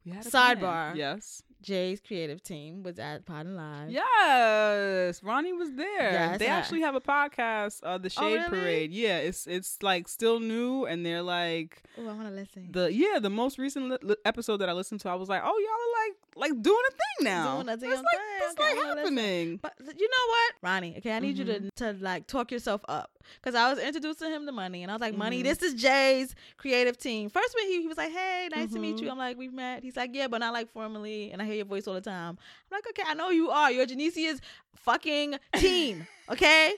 We had a Sidebar. plan. Yes. Jay's creative team was at Podin Live. Yes. Ronnie was there. Yes, they I- actually have a podcast, uh, the Oh, Shade really? Parade. Yeah, it's it's like still new and they're like Oh, I want to listen. the yeah, the most recent li- li- episode that I listened to, I was like, "Oh, y'all are like like doing a thing now." Doing a That's damn like thing. that's Okay, like wanna listen. happening. But you know what, Ronnie? Okay, I need you Mm-hmm. to to like talk yourself up because I was introducing him to Money, and I was like, Money, Mhm. this is Jay's creative team. First, when he, he was like, Hey, nice to meet Mhm. you. I'm like, We've met. He's like, Yeah, but not like formally, and I hear your voice all the time. I'm like, Okay, I know you are. You're Genesia's fucking team. Okay.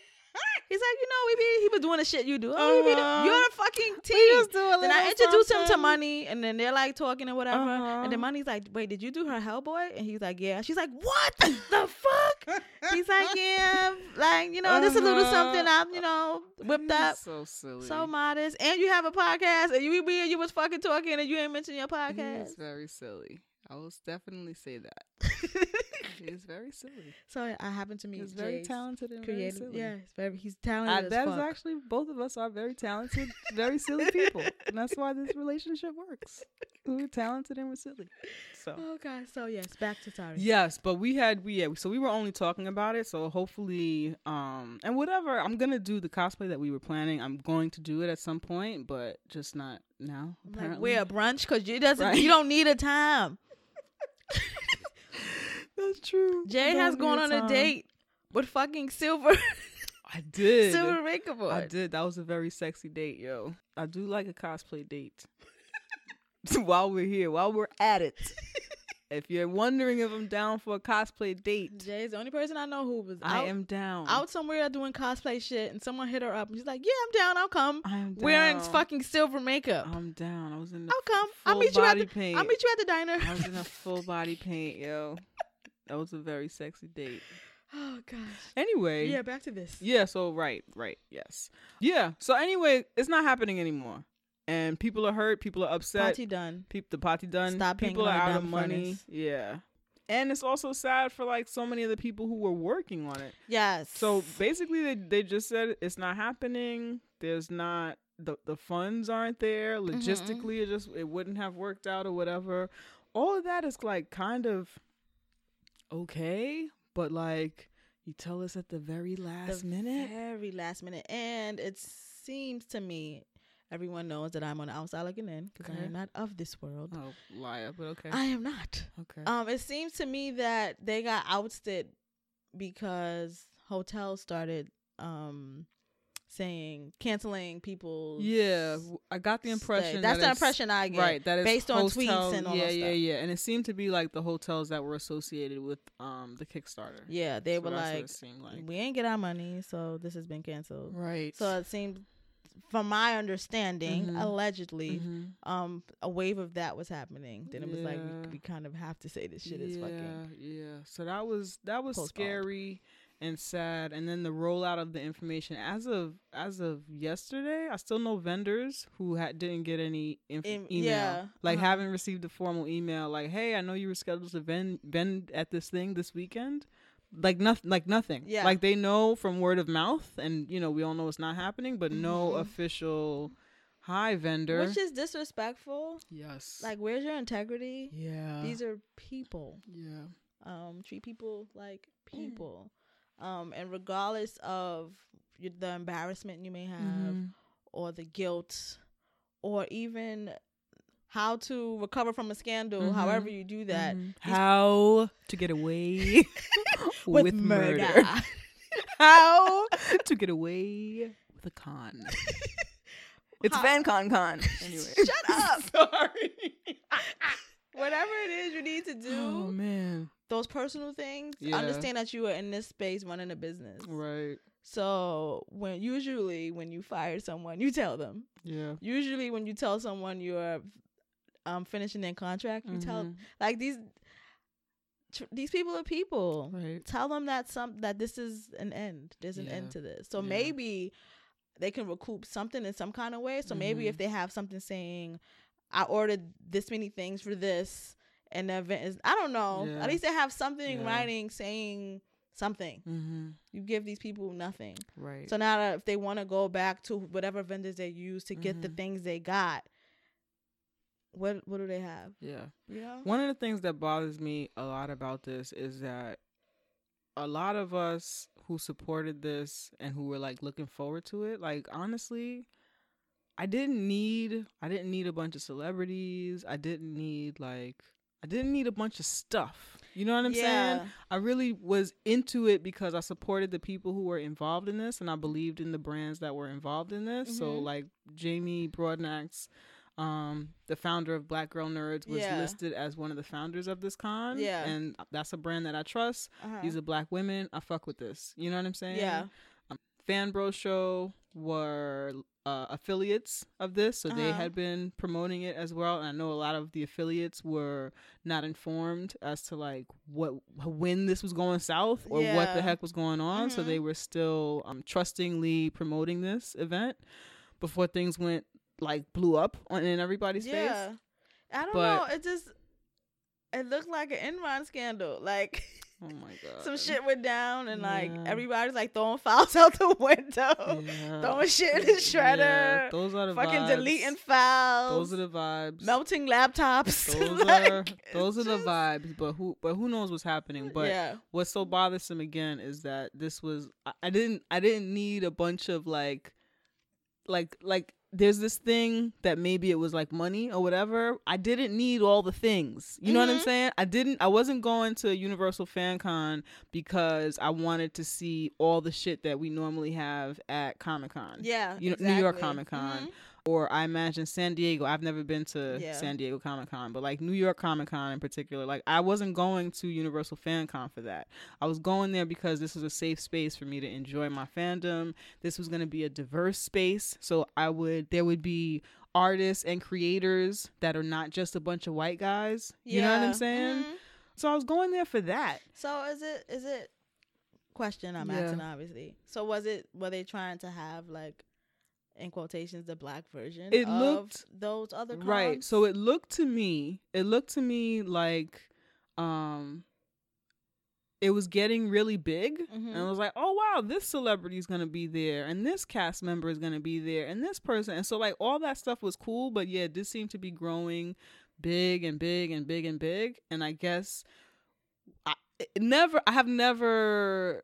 He's like, you know, we be he was doing the shit you do. Oh, we be the- Uh-huh. you're the fucking team. just do a Then I little introduced him to. Money, and then they're like talking and whatever. Uh-huh. And then Money's like, "Wait, did you do her Hellboy?" And he's like, "Yeah." She's like, "What the fuck?" He's like, "Yeah, like you know, this is a little Uh-huh. something I'm, you know, whipped up, So silly. so modest, and you have a podcast, and you we you was fucking talking, and you ain't mention your podcast." is very silly. I will definitely say that. He is very silly. so I happened to meet He's very Jay's talented and very creative. silly. Yeah, he's very he's talented Uh, that is actually both of us are very talented, very silly people, and that's why this relationship works. We're talented and we're silly. So Oh god. So yes, back to sorry. yes, but we had we yeah, so we were only talking about it. So hopefully, um, and whatever, I'm gonna do the cosplay that we were planning. I'm going to do it at some point, but just not now. Like Apparently, we're a brunch because you doesn't Right. you don't need a time. that's true. Jay has gone on a date with fucking silver I did. silver makeup. I did. That was a very sexy date, yo. I do like a cosplay date. while we're here, while we're at it. if you're wondering if I'm down for a cosplay date, Jay's the only person I know who was I out, am down. out somewhere doing cosplay shit, and someone hit her up, and she's like, "Yeah, I'm down. I'll come." I am down. Wearing fucking silver makeup. I'm down. I was in the I'll come. I'll meet you at the. paint. I'll meet you at the diner. I was in a full body paint, yo. That was a very sexy date. oh gosh. Anyway, Yeah, back to this. Yeah, so right, right, yes. Yeah. So anyway, it's not happening anymore. And people are hurt, people are upset. Party done. The party done. Stop people are out of money. furnace. Yeah. And it's also sad for like so many of the people who were working on it. Yes. So basically they they just said it's not happening. There's not the the funds aren't there. Mm-hmm. Logistically it just it wouldn't have worked out or whatever. All of that is like kind of okay, but like you tell us at the very last the minute. very last minute, and it seems to me. Everyone knows that I'm on the outside looking in because I Okay. am not of this world. Oh, liar, but okay. I am not. okay. Um, it seems to me that they got ousted because hotels started um saying canceling people. yeah, I got the impression That's that the impression I get. right that it's based on tweets and all yeah yeah yeah and it seemed to be like the hotels that were associated with um the kickstarter Yeah, they So were like, like we ain't get our money, so this has been canceled. right So it seemed, from my understanding, Mhm. allegedly, Mhm. um, a wave of that was happening. Then it was like we, we kind of have to say this shit is fucking. yeah so that was that was postponed. scary and sad. And then the rollout of the information as of as of yesterday, I still know vendors who had didn't get any inf- Em- email, yeah, like uh-huh. haven't received a formal email, like, "Hey, I know you were scheduled to vend vend at this thing this weekend." Like nothing, like nothing. Yeah. Like they know from word of mouth, and you know we all know it's not happening, but no Mhm. official hi vendor. Which is disrespectful. yes. Like, where's your integrity? yeah. These are people. yeah. Um, treat people like people. Um, and regardless of the embarrassment you may have, Mhm. or the guilt, or even how to recover from a scandal, however you do that, Mhm. How to get away with, with, murder. murder. How to get away with a con. It's How- Fan Con Con. Anyway. Shut up. Sorry. Whatever it is you need to do, Oh man. those personal things, Yeah. understand that you are in this space running a business. Right. So when usually when you fire someone, you tell them. Yeah. Usually when you tell someone you're um finishing their contract, you tell Mhm. like these tr- these people are people. Right. Tell them that some that this is an end. There's an Yeah. end to this. So Yeah. maybe they can recoup something in some kind of way. So maybe if Mhm. they have something saying, "I ordered this many things for this," and the event is I don't know. Yeah. At least they have something Yeah. writing saying something. Mm-hmm. You give these people nothing. Right. So now that if they want to go back to whatever vendors they use to get the Mhm. things they got, what what do they have? yeah. You know? One of the things that bothers me a lot about this is that a lot of us who supported this and who were like looking forward to it, like honestly, I didn't need I didn't need a bunch of celebrities. I didn't need like I didn't need a bunch of stuff. You know what I'm saying? I really was into it because I supported the people who were involved in this and I believed in the brands that were involved in this. So Mhm. like Jamie Broadnax, um, the founder of Black Girl Nerds, was Yeah. listed as one of the founders of this con. Yeah. And that's a brand that I trust. Uh-huh. These are black women. I fuck with this. You know what I'm saying? yeah. Fan Bro Show were uh, affiliates of this, so they Uh-huh. had been promoting it as well. And I know a lot of the affiliates were not informed as to like what when this was going south or what the heck was going on. So Mhm. they were still um, trustingly promoting this event before things went like blew up on in everybody's Yeah. face. I don't But- know. It just it looked like an Enron scandal. Like Oh my god, some shit went down and like everybody's like throwing files out the window. Yeah. Throwing shit in the shredder. Yeah, those are the fucking vibes. deleting files. Those are the vibes. melting laptops. those Like, are those are the vibes but who but who knows what's happening but yeah. what's so bothersome again is that this was I, I didn't i didn't need a bunch of like like like there's this thing that maybe it was like money or whatever i didn't need all the things you know what i'm Mhm. saying i didn't i wasn't going to universal fan con because i wanted to see all the shit that we normally have at comic-con Yeah. you know, New York. Comic-Con. Mhm. Or I imagine San Diego. I've never been to Yeah. San Diego Comic Con, but like New York Comic Con in particular, like I wasn't going to Universal Fan Con for that. I was going there because this was a safe space for me to enjoy my fandom. This was going to be a diverse space, so I would there would be artists and creators that are not just a bunch of white guys. You know what I'm saying? Mhm. So I was going there for that. So is it is it question I'm Yeah. asking obviously. So was it were they trying to have like in quotations the black version It of looked- those other cons? Right. So it looked to me, it looked to me like um it was getting really big Mhm. and I was like, "Oh wow, this celebrity is going to be there and this cast member is going to be there and this person." And so like all that stuff was cool, but yeah, it did seem to be growing big and big and big and big and I guess I it never I have never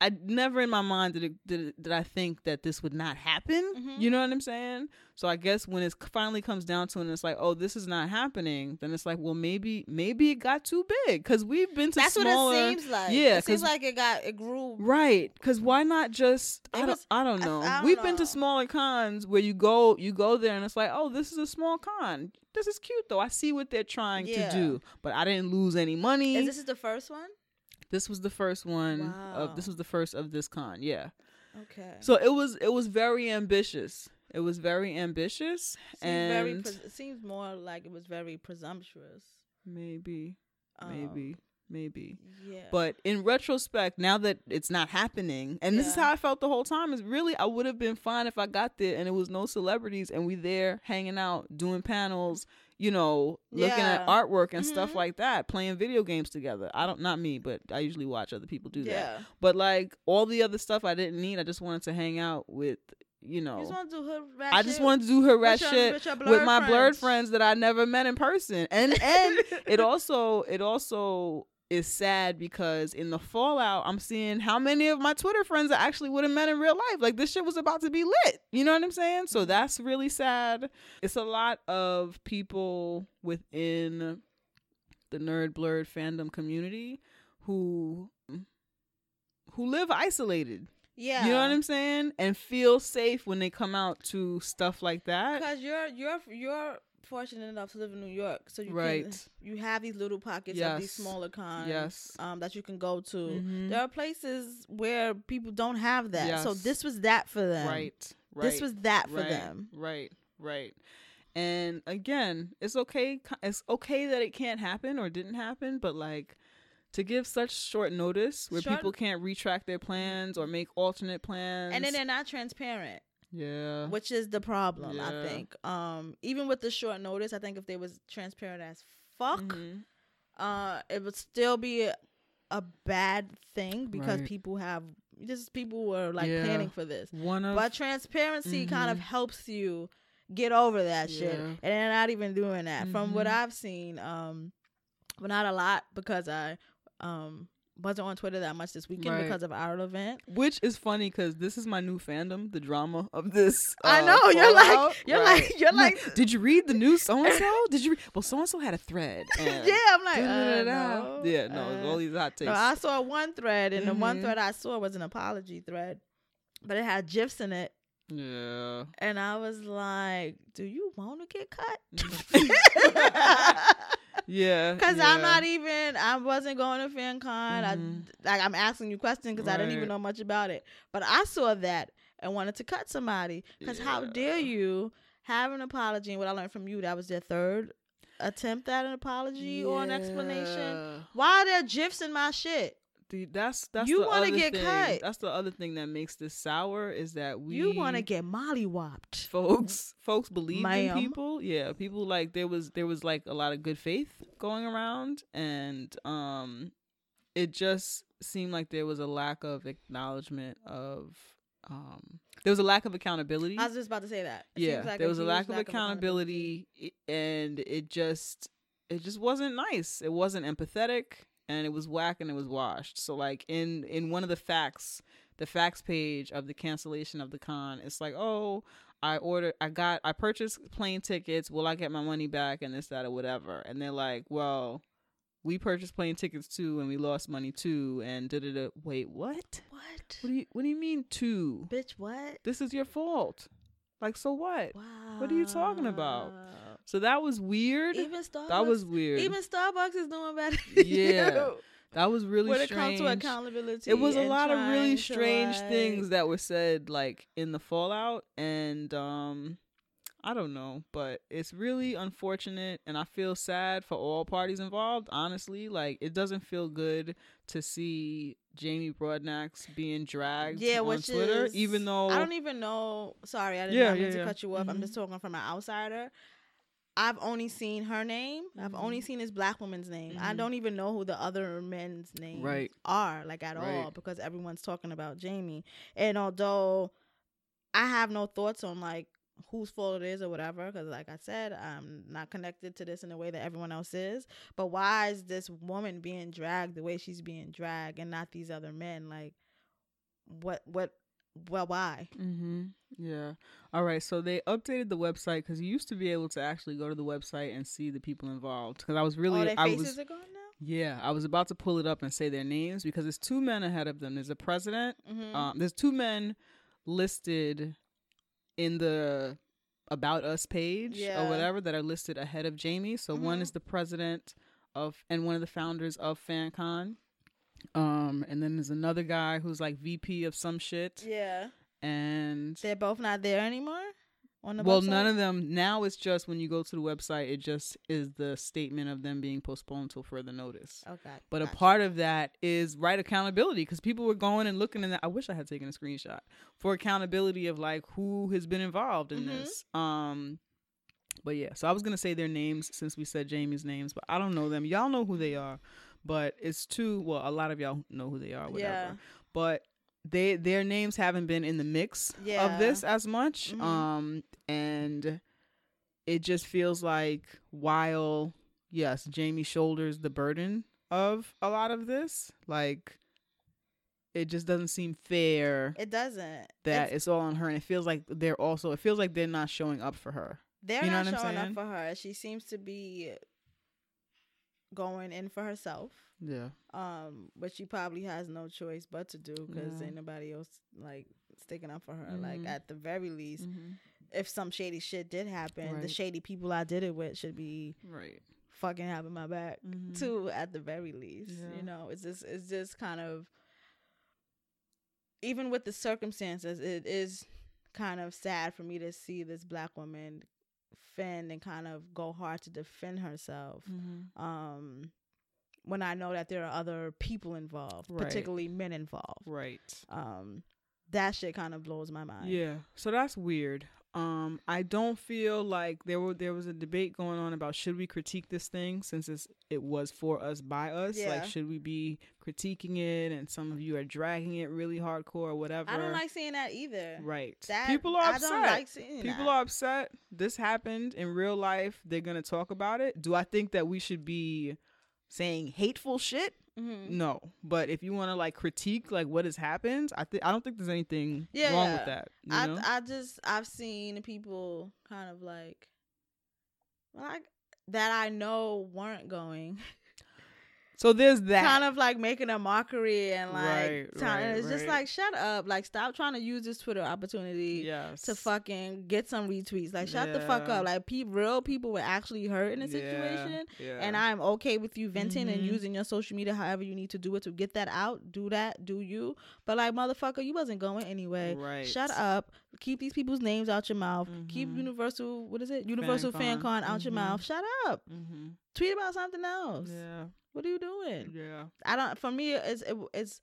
I never in my mind did it, did, it, did I think that this would not happen. Mhm. You know what I'm saying? So I guess when it finally comes down to it and it's like, oh, this is not happening, then it's like, well, maybe maybe it got too big because we've been to smaller. That's smaller. what it seems like. Yeah, it seems like it got it grew. Right, because why not just I don't, I don't know. I don't We've been to smaller cons where you go you go there and it's like, oh, this is a small con. This is cute though. I see what they're trying Yeah. to do, but I didn't lose any money. Is this is the first one? this was the first one of this was the first of this con. Yeah. Okay. So it was it was very ambitious. It was very ambitious Seems very and it seems more like it was very presumptuous. maybe Um, maybe maybe. Yeah. But in retrospect, now that it's not happening, and this is how I felt the whole time, is really I would have been fine if I got there and it was no celebrities and we there hanging out, doing panels, you know, looking at artwork and stuff Mhm. like that, playing video games together. I don't, not me, but I usually watch other people do that. But like all the other stuff I didn't need, I just wanted to hang out with, you You know. just want to do hood rat I just wanted to do her rat with shit with, your with blerd my blerd friends. friends that I never met in person. And and it also it also is sad because in the fallout I'm seeing how many of my Twitter friends I actually would have met in real life. Like this shit was about to be lit. You know what I'm saying? So mm-hmm. that's really sad. It's a lot of people within the nerd blerd fandom community who who live isolated. Yeah. You know what I'm saying? And feel safe when they come out to stuff like that. Because you're you're you're fortunate enough to live in New York, so you can Right. you have these little pockets of these smaller cons. Yes. Um, that you can go to. Mhm. There are places where people don't have that, so this was that for them. Right. Right. This was that for right, them. Right. Right. And again, it's okay. It's okay that it can't happen or didn't happen, but like to give such short notice where Short- people can't retract their plans or make alternate plans. And then they're not transparent, yeah. which is the problem. I think. Um, even with the short notice, I think if they was transparent as fuck, Mhm. uh, it would still be a, a bad thing because Right. people have just people were like Yeah. planning for this. One of But transparency kind of Mhm. helps you get over that shit. And they're not even doing that. From what Mhm. I've seen, um, but not a lot because I um wasn't on Twitter that much this weekend Right. because of our event. which is funny because this is my new fandom, the drama of this. I uh, know you're like you're Right. like you're like did you read the news so and so? Did you? Read? Well, so and so had a thread. Yeah. I'm like uh, no, yeah, no, uh, all these hot takes. No, I saw one thread, and the one Mhm. thread I saw was an apology thread, but it had gifs in it, yeah. and I was like, "Do you want to get cut?" yeah. Because yeah. I'm not even, I wasn't going to FanCon. Mhm. I like I'm asking you questions because I didn't even know much about it. But I saw that and wanted to cut somebody. Because how dare you have an apology? And what I learned from you, that was their third attempt at an apology or an explanation. Why are there gifs in my shit? The- that's that's You the wanna other get thing. cut. That's the other thing that makes this sour is that we you want to get mollywopped. folks folks believe in people yeah people like there was there was like a lot of good faith going around and um it just seemed like there was a lack of acknowledgement of um there was a lack of accountability I was just about to say that. It yeah like there was a huge lack of accountability i- and it just it just wasn't nice it wasn't empathetic and it was whack and it was washed. So like in in one of the facts the facts page of the cancellation of the con it's like oh i ordered i got i purchased plane tickets. Will i get my money back? And this that or whatever. And they're like well we purchased plane tickets too and we lost money too and da da da. Wait what? What? what do you what do you mean too Bitch, what? this is your fault. Like so what? Wow. What are you talking about? So that was weird. Even Starbucks. that was weird. Even Starbucks is doing better. Yeah, that was really when it comes to accountability. it was a lot of really strange like- things that were said like in the fallout and um I don't know, but it's really unfortunate and I feel sad for all parties involved, honestly. Like it doesn't feel good to see Jamie Broadnax being dragged Yeah, on which Twitter, is even though I don't even know. Sorry, I did Yeah, mean yeah, to cut you off. I'm Mhm. just talking from an outsider. I've only seen her name. I've only Mhm. seen this black woman's name. I Mhm. don't even know who the other men's names Right. are, like at all, because everyone's talking about Jamie. And although I have no thoughts on like whose fault it is or whatever, because like I said, I'm not connected to this in the way that everyone else is. But why is this woman being dragged the way she's being dragged, and not these other men? Like, what, what, well, why? Mm-hmm. Yeah. All right. So they updated the website because you used to be able to actually go to the website and see the people involved. Because I was really, oh, their I faces was, are gone now. yeah, I was about to pull it up and say their names because there's two men ahead of them. There's a president. Mm-hmm. Um, there's two men listed in the about us page Yeah. or whatever that are listed ahead of Jamie. So one Mhm. is the president of and one of the founders of FanCon. Um, and then there's another guy who's like VP of some shit. yeah, And they're both not there anymore on the well, website? none of them now. It's just when you go to the website, it just is the statement of them being postponed until further notice. Okay, But a part of that is right accountability because people were going and looking in that. I wish I had taken a screenshot for accountability of like who has been involved in Mhm. this. Um, but yeah, so I was gonna say their names since we said Jamie's names, but I don't know them. Y'all know who they are, but it's too well. A lot of y'all know who they are, whatever. Yeah. But they their names haven't been in the mix Yeah. of this as much. Mhm. Um, and it just feels like while yes, Jamie shoulders the burden of a lot of this, like it just doesn't seem fair It doesn't. that It's- it's, all on her, and it feels like they're also it feels like they're not showing up for her. they're you know not showing up for her. She seems to be going in for herself. Yeah, Um, but she probably has no choice but to do because Yeah. ain't nobody else like sticking up for her. Like Mhm. at the very least, mm-hmm. if some shady shit did happen, the shady people I did it with should be right. fucking having my back Mhm. too. At the very least, Yeah. you know, it's just it's just kind of even with the circumstances, it is kind of sad for me to see this black woman fend and kind of go hard to defend herself. Mm-hmm. Um, when I know that there are other people involved, Right. particularly men involved. Right. Um, that shit kind of blows my mind. Yeah. So that's weird. Um, I don't feel like there were there was a debate going on about should we critique this thing since it's, it was for us by us. Yeah. Like should we be critiquing it? And some of you are dragging it really hardcore or whatever. I don't like seeing that either. Right. That People are I upset. don't like People that. are upset. This happened in real life. They're gonna talk about it. Do I think that we should be saying hateful shit? Mhm. No. But if you want to like critique like what has happened, I think I don't think there's anything Yeah, wrong with that. You I know? I just I've seen people kind of like like that I know weren't going so there's that. kind of like making a mockery and like Right, and right, it's just like shut up like stop trying to use this Twitter opportunity yes. to fucking get some retweets like shut the fuck up like pe- real people were actually hurt in a situation Yeah. and I'm okay with you venting and Mhm. using your social media however you need to do it to get that out. Do that, do you? But like motherfucker, you wasn't going anyway. Right. Shut up. Keep these people's names out your mouth. Keep Mhm. Universal what is it? Universal Fan FanCon. Con out your Mhm. mouth. Shut up. Mm-hmm. Tweet about something else. Yeah. What are you doing? Yeah. I don't. For me, it's it, it's.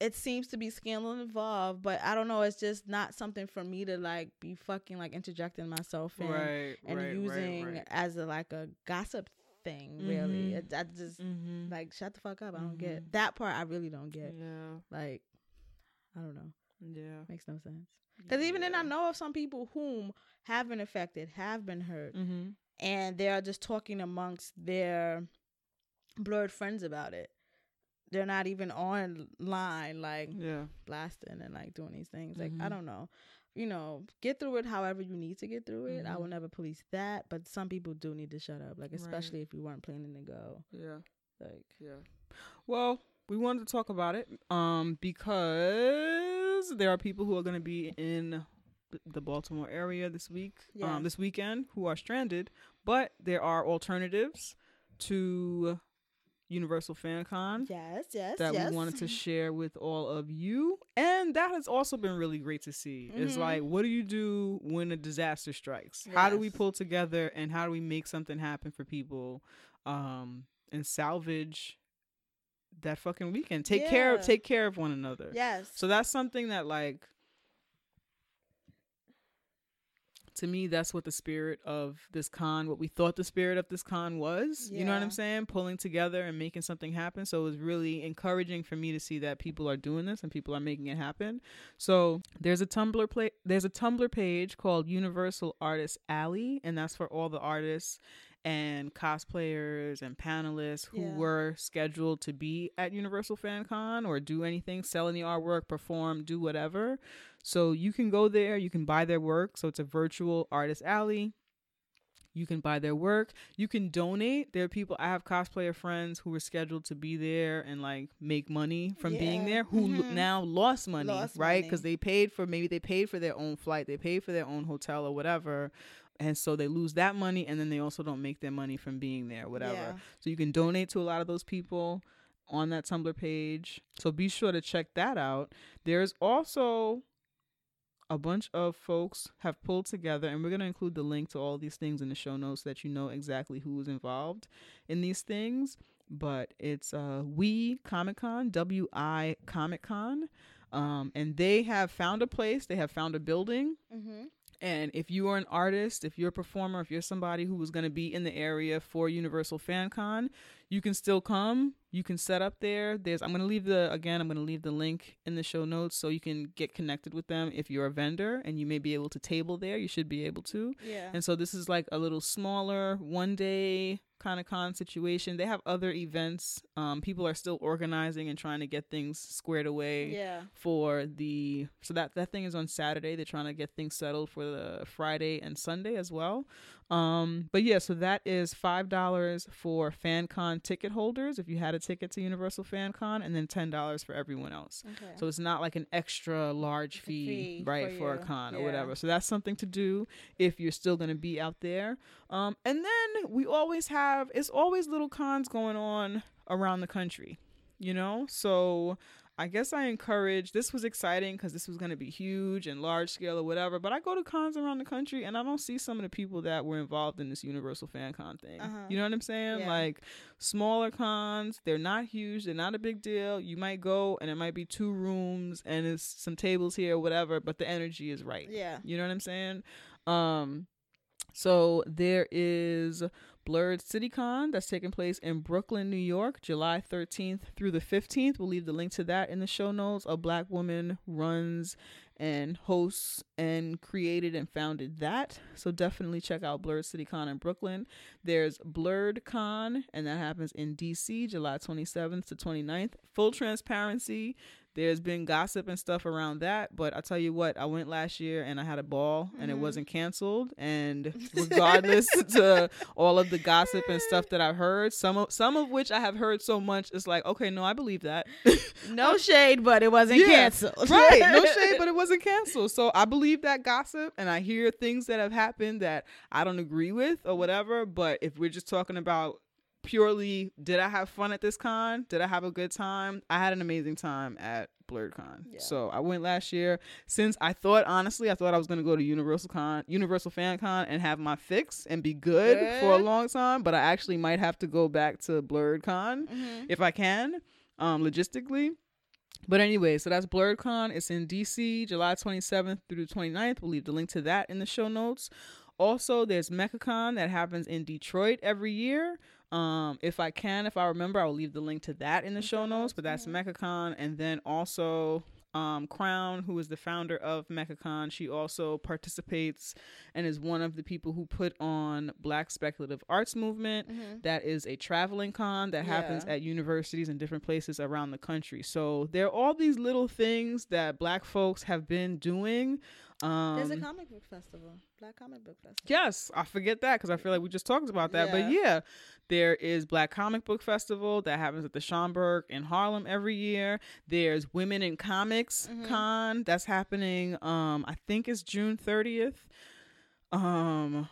It seems to be scandal involved, but I don't know. It's just not something for me to like be fucking like interjecting myself in Right. and right, using Right, as a like a gossip thing. Really, Mhm. it, I just Mm-hmm. like shut the fuck up. I don't get that part. I really don't get. yeah. Like, I don't know. Yeah. Makes no sense. Because even then, I know of some people whom have been affected, have been hurt, Mm-hmm. And they are just talking amongst their blerd friends about it. They're not even online, like Yeah. blasting and like doing these things. Like I Mhm. don't know, you know, get through it however you need to get through it. I will never police that, but some people do need to shut up. Like Right. especially if you weren't planning to go. Yeah. Like Yeah. Well, we wanted to talk about it um because there are people who are going to be in the Baltimore area this week, Yes. um this weekend who are stranded, but there are alternatives to Universal FanCon. Yes, yes, that yes. we wanted to share with all of you. And that has also been really great to see. It's Mhm. like, what do you do when a disaster strikes? How do we pull together and how do we make something happen for people um, and salvage that fucking weekend? Take care of take care of one another. yes. So that's something that like to me that's what the spirit of this con what we thought the spirit of this con was you know what i'm saying pulling together and making something happen so it was really encouraging for me to see that people are doing this and people are making it happen so there's a tumblr play there's a tumblr page called universal artist alley and that's for all the artists and cosplayers and panelists who Yeah. were scheduled to be at Universal Fan Con or do anything, sell any artwork, perform, do whatever. So you can go there, you can buy their work. So it's a virtual artist alley. You can buy their work. You can donate. There are people I have cosplayer friends who were scheduled to be there and like make money from being there who l- Mhm. now lost money, Lost right? Because they paid for maybe they paid for their own flight, they paid for their own hotel or whatever. And so they lose that money and then they also don't make their money from being there, whatever. Yeah. So you can donate to a lot of those people on that Tumblr page. So be sure to check that out. There's also a bunch of folks have pulled together, and we're going to include the link to all these things in the show notes so that you know exactly who is involved in these things. But it's uh, We Comic Con, W I Comic Con. Um, and they have found a place, they have found a building. Mm-hmm. And if you are an artist, if you're a performer, if you're somebody who was going to be in the area for Universal Fan Con, you can still come. You can set up there. There's I'm going to leave the again, I'm going to leave the link in the show notes so you can get connected with them if you're a vendor and you may be able to table there. You should be able to. Yeah. And so this is like a little smaller one day kind of con situation. They have other events. Um, people are still organizing and trying to get things squared away yeah. for the so that that thing is on Saturday. They're trying to get things settled for the Friday and Sunday as well. Um, but yeah, so that is five dollars for FanCon ticket holders if you had a ticket to Universal FanCon, and then ten dollars for everyone else. Okay. So it's not like an extra large fee, fee right, for for, a con or whatever. So that's something to do if you're still going to be out there. Um, and then we always have it's always little cons going on around the country, you know. So I guess I encourage. This was exciting because this was going to be huge and large scale or whatever. But I go to cons around the country and I don't see some of the people that were involved in this Universal Fan Con thing. Uh-huh. You know what I'm saying? Yeah. Like smaller cons, they're not huge, they're not a big deal. You might go and it might be two rooms and it's some tables here, whatever. But the energy is right. Yeah. You know what I'm saying? Um, so there is Blerd CityCon that's taking place in Brooklyn, New York, July 13th through the 15th. We'll leave the link to that in the show notes. A black woman runs and hosts and created and founded that. So definitely check out Blerd CityCon in Brooklyn. There's Blerd Con, and that happens in DC, July 27th to 29th. Full transparency. There's been gossip and stuff around that, but I tell you what, I went last year and I had a ball and it Mhm. wasn't canceled. And regardless to all of the gossip and stuff that I've heard, some of some of which I have heard so much, it's like, okay, no, I believe that. No shade, but it wasn't Yeah. canceled. right, no shade, but it wasn't canceled. So I believe that gossip and I hear things that have happened that I don't agree with or whatever. But if we're just talking about purely did I have fun at this con? Did I have a good time? I had an amazing time at Blerd Con. Yeah. So I went last year. Since I thought honestly, I thought I was gonna go to Universal Con, Universal Fan Con, and have my fix and be good, for a long time. But I actually might have to go back to Blerd Con Mhm. if I can, um, logistically. But anyway, so that's BlerdCon. It's in DC, July 27th through the 29th. We'll leave the link to that in the show notes. Also, there's MechaCon that happens in Detroit every year. Um, if I can, if I remember, I'll leave the link to that in the show notes. But that's MechaCon, and then also um, Crown, who is the founder of MechaCon, she also participates and is one of the people who put on Black Speculative Arts Movement. Mhm. That is a traveling con that happens at universities and different places around the country. So there are all these little things that Black folks have been doing. Um, There's a comic book festival, Black Comic Book Festival. Yes, I forget that because I feel like we just talked about that. But yeah, there is Black Comic Book Festival that happens at the Schomburg in Harlem every year. There's Women in Comics Mhm. Con that's happening. Um, I think it's June 30th. Um,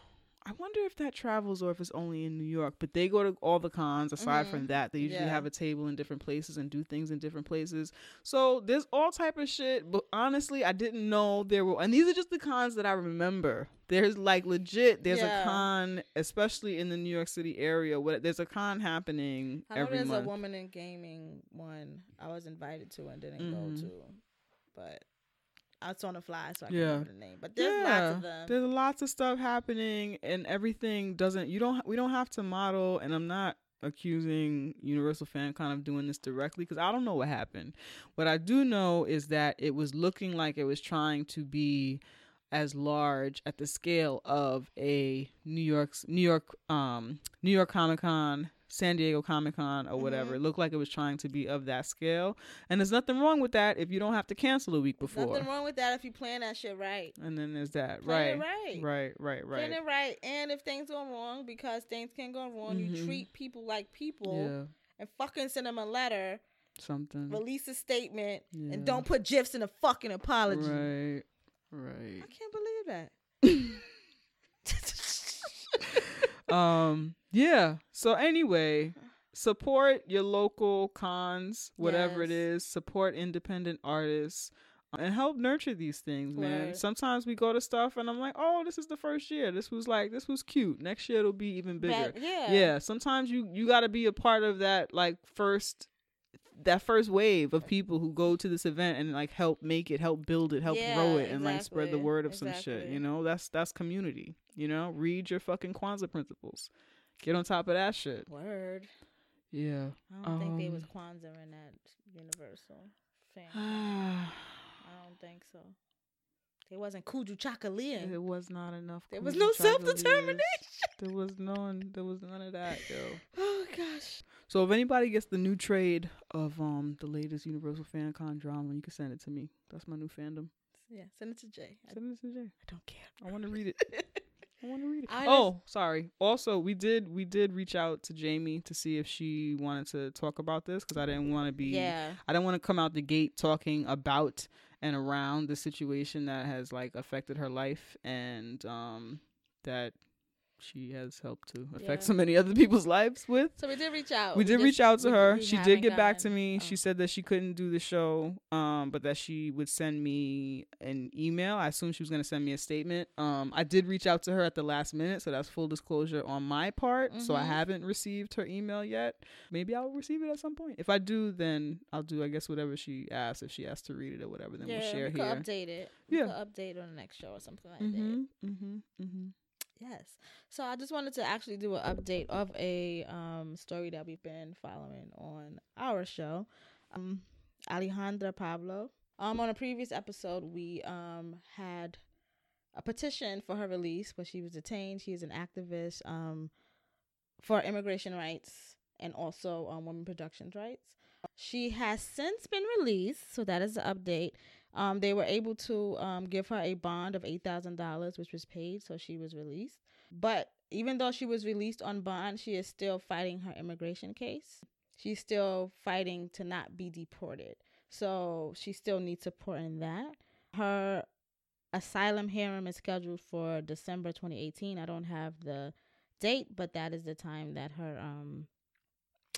I wonder if that travels or if it's only in New York. But they go to all the cons. Aside Mhm. from that, they usually Yeah. have a table in different places and do things in different places. So there's all type of shit. But honestly, I didn't know there were. And these are just the cons that I remember. There's like legit. There's Yeah. a con, especially in the New York City area. What there's a con happening I every there's month. a woman in gaming one I was invited to and didn't Mhm. go to, but I was on the fly, so I Yeah. can't remember the name. But there's lots of them. There's lots of stuff happening, and everything doesn't. You don't. We don't have to model. And I'm not accusing Universal Fan Con of doing this directly because I don't know what happened. What I do know is that it was looking like it was trying to be as large at the scale of a New York's New York um New York Comic Con, San Diego Comic Con or whatever. Mhm. It looked like it was trying to be of that scale. And there's nothing wrong with that if you don't have to cancel a week before. Nothing wrong with that if you plan that shit right. And then there's that. Plan right. it right. Right, right, Plan right. it right. And if things go wrong, because things can go wrong, Mhm. you treat people like people Yeah, and fucking send them a letter, something. release a statement, Yeah. and don't put gifs in a fucking apology. Right, right. I can't believe that. um, yeah. So anyway, support your local cons, whatever it Yes. is. Support independent artists. and help nurture these things, man. Word. Sometimes we go to stuff and I'm like, oh, this is the first year. This was like, this was cute. Next year it'll be even bigger. Yeah. yeah. Sometimes you you got to be a part of that like first that first wave of people who go to this event and like help make it, help build it, help grow Yeah, it, and like spread the word of some shit. You know, that's that's community. You know, read your fucking Kwanzaa principles. Get on top of that shit. Word. Yeah. I don't think they was Um, Kwanzaa in that Universal family. I don't think so. It wasn't Kujichagulia. It was not enough. There was no self-determination. There was none. There was none of that, yo. Oh gosh. So if anybody gets the new trade of um the latest Universal Fan Con drama, you can send it to me. That's my new fandom. Yeah, send it to Jay. Send it to Jay. I don't care. I want to read it. I want to read it. I oh, sorry. Also, we did we did reach out to Jamie to see if she wanted to talk about this because I didn't want to be Yeah. I don't want to come out the gate talking about and around the situation that has like affected her life and um that she has helped to affect Yeah. so many other people's lives with. So we did reach out. we did just- reach out to we- her. we She did get back to me. oh. She said that she couldn't do the show, um, but that she would send me an email. I assumed she was gonna send me a statement. Um, I did reach out to her at the last minute, so that's full disclosure on my part. So I Mhm. haven't received her email yet. Maybe I'll receive it at some point. If I do, then I'll do I guess whatever she asks. If she asks to read it or whatever, then yeah, we'll share we here. update it. We Yeah. update on the next show or something like that. Mm-hmm. Mm-hmm. Yes. So I just wanted to actually do an update of a um, story that we've been following on our show. Um, Alejandra Pablo. Um, on a previous episode, we um, had a petition for her release, where she was detained. She is an activist um, for immigration rights and also um, women productions rights. She has since been released, so that is the update. Um, they were able to um, give her a bond of eight thousand dollars, which was paid, so she was released. But even though she was released on bond, she is still fighting her immigration case. She's still fighting to not be deported, so she still needs support in that. Her asylum hearing is scheduled for December 2018. I don't have the date, but that is the time that her um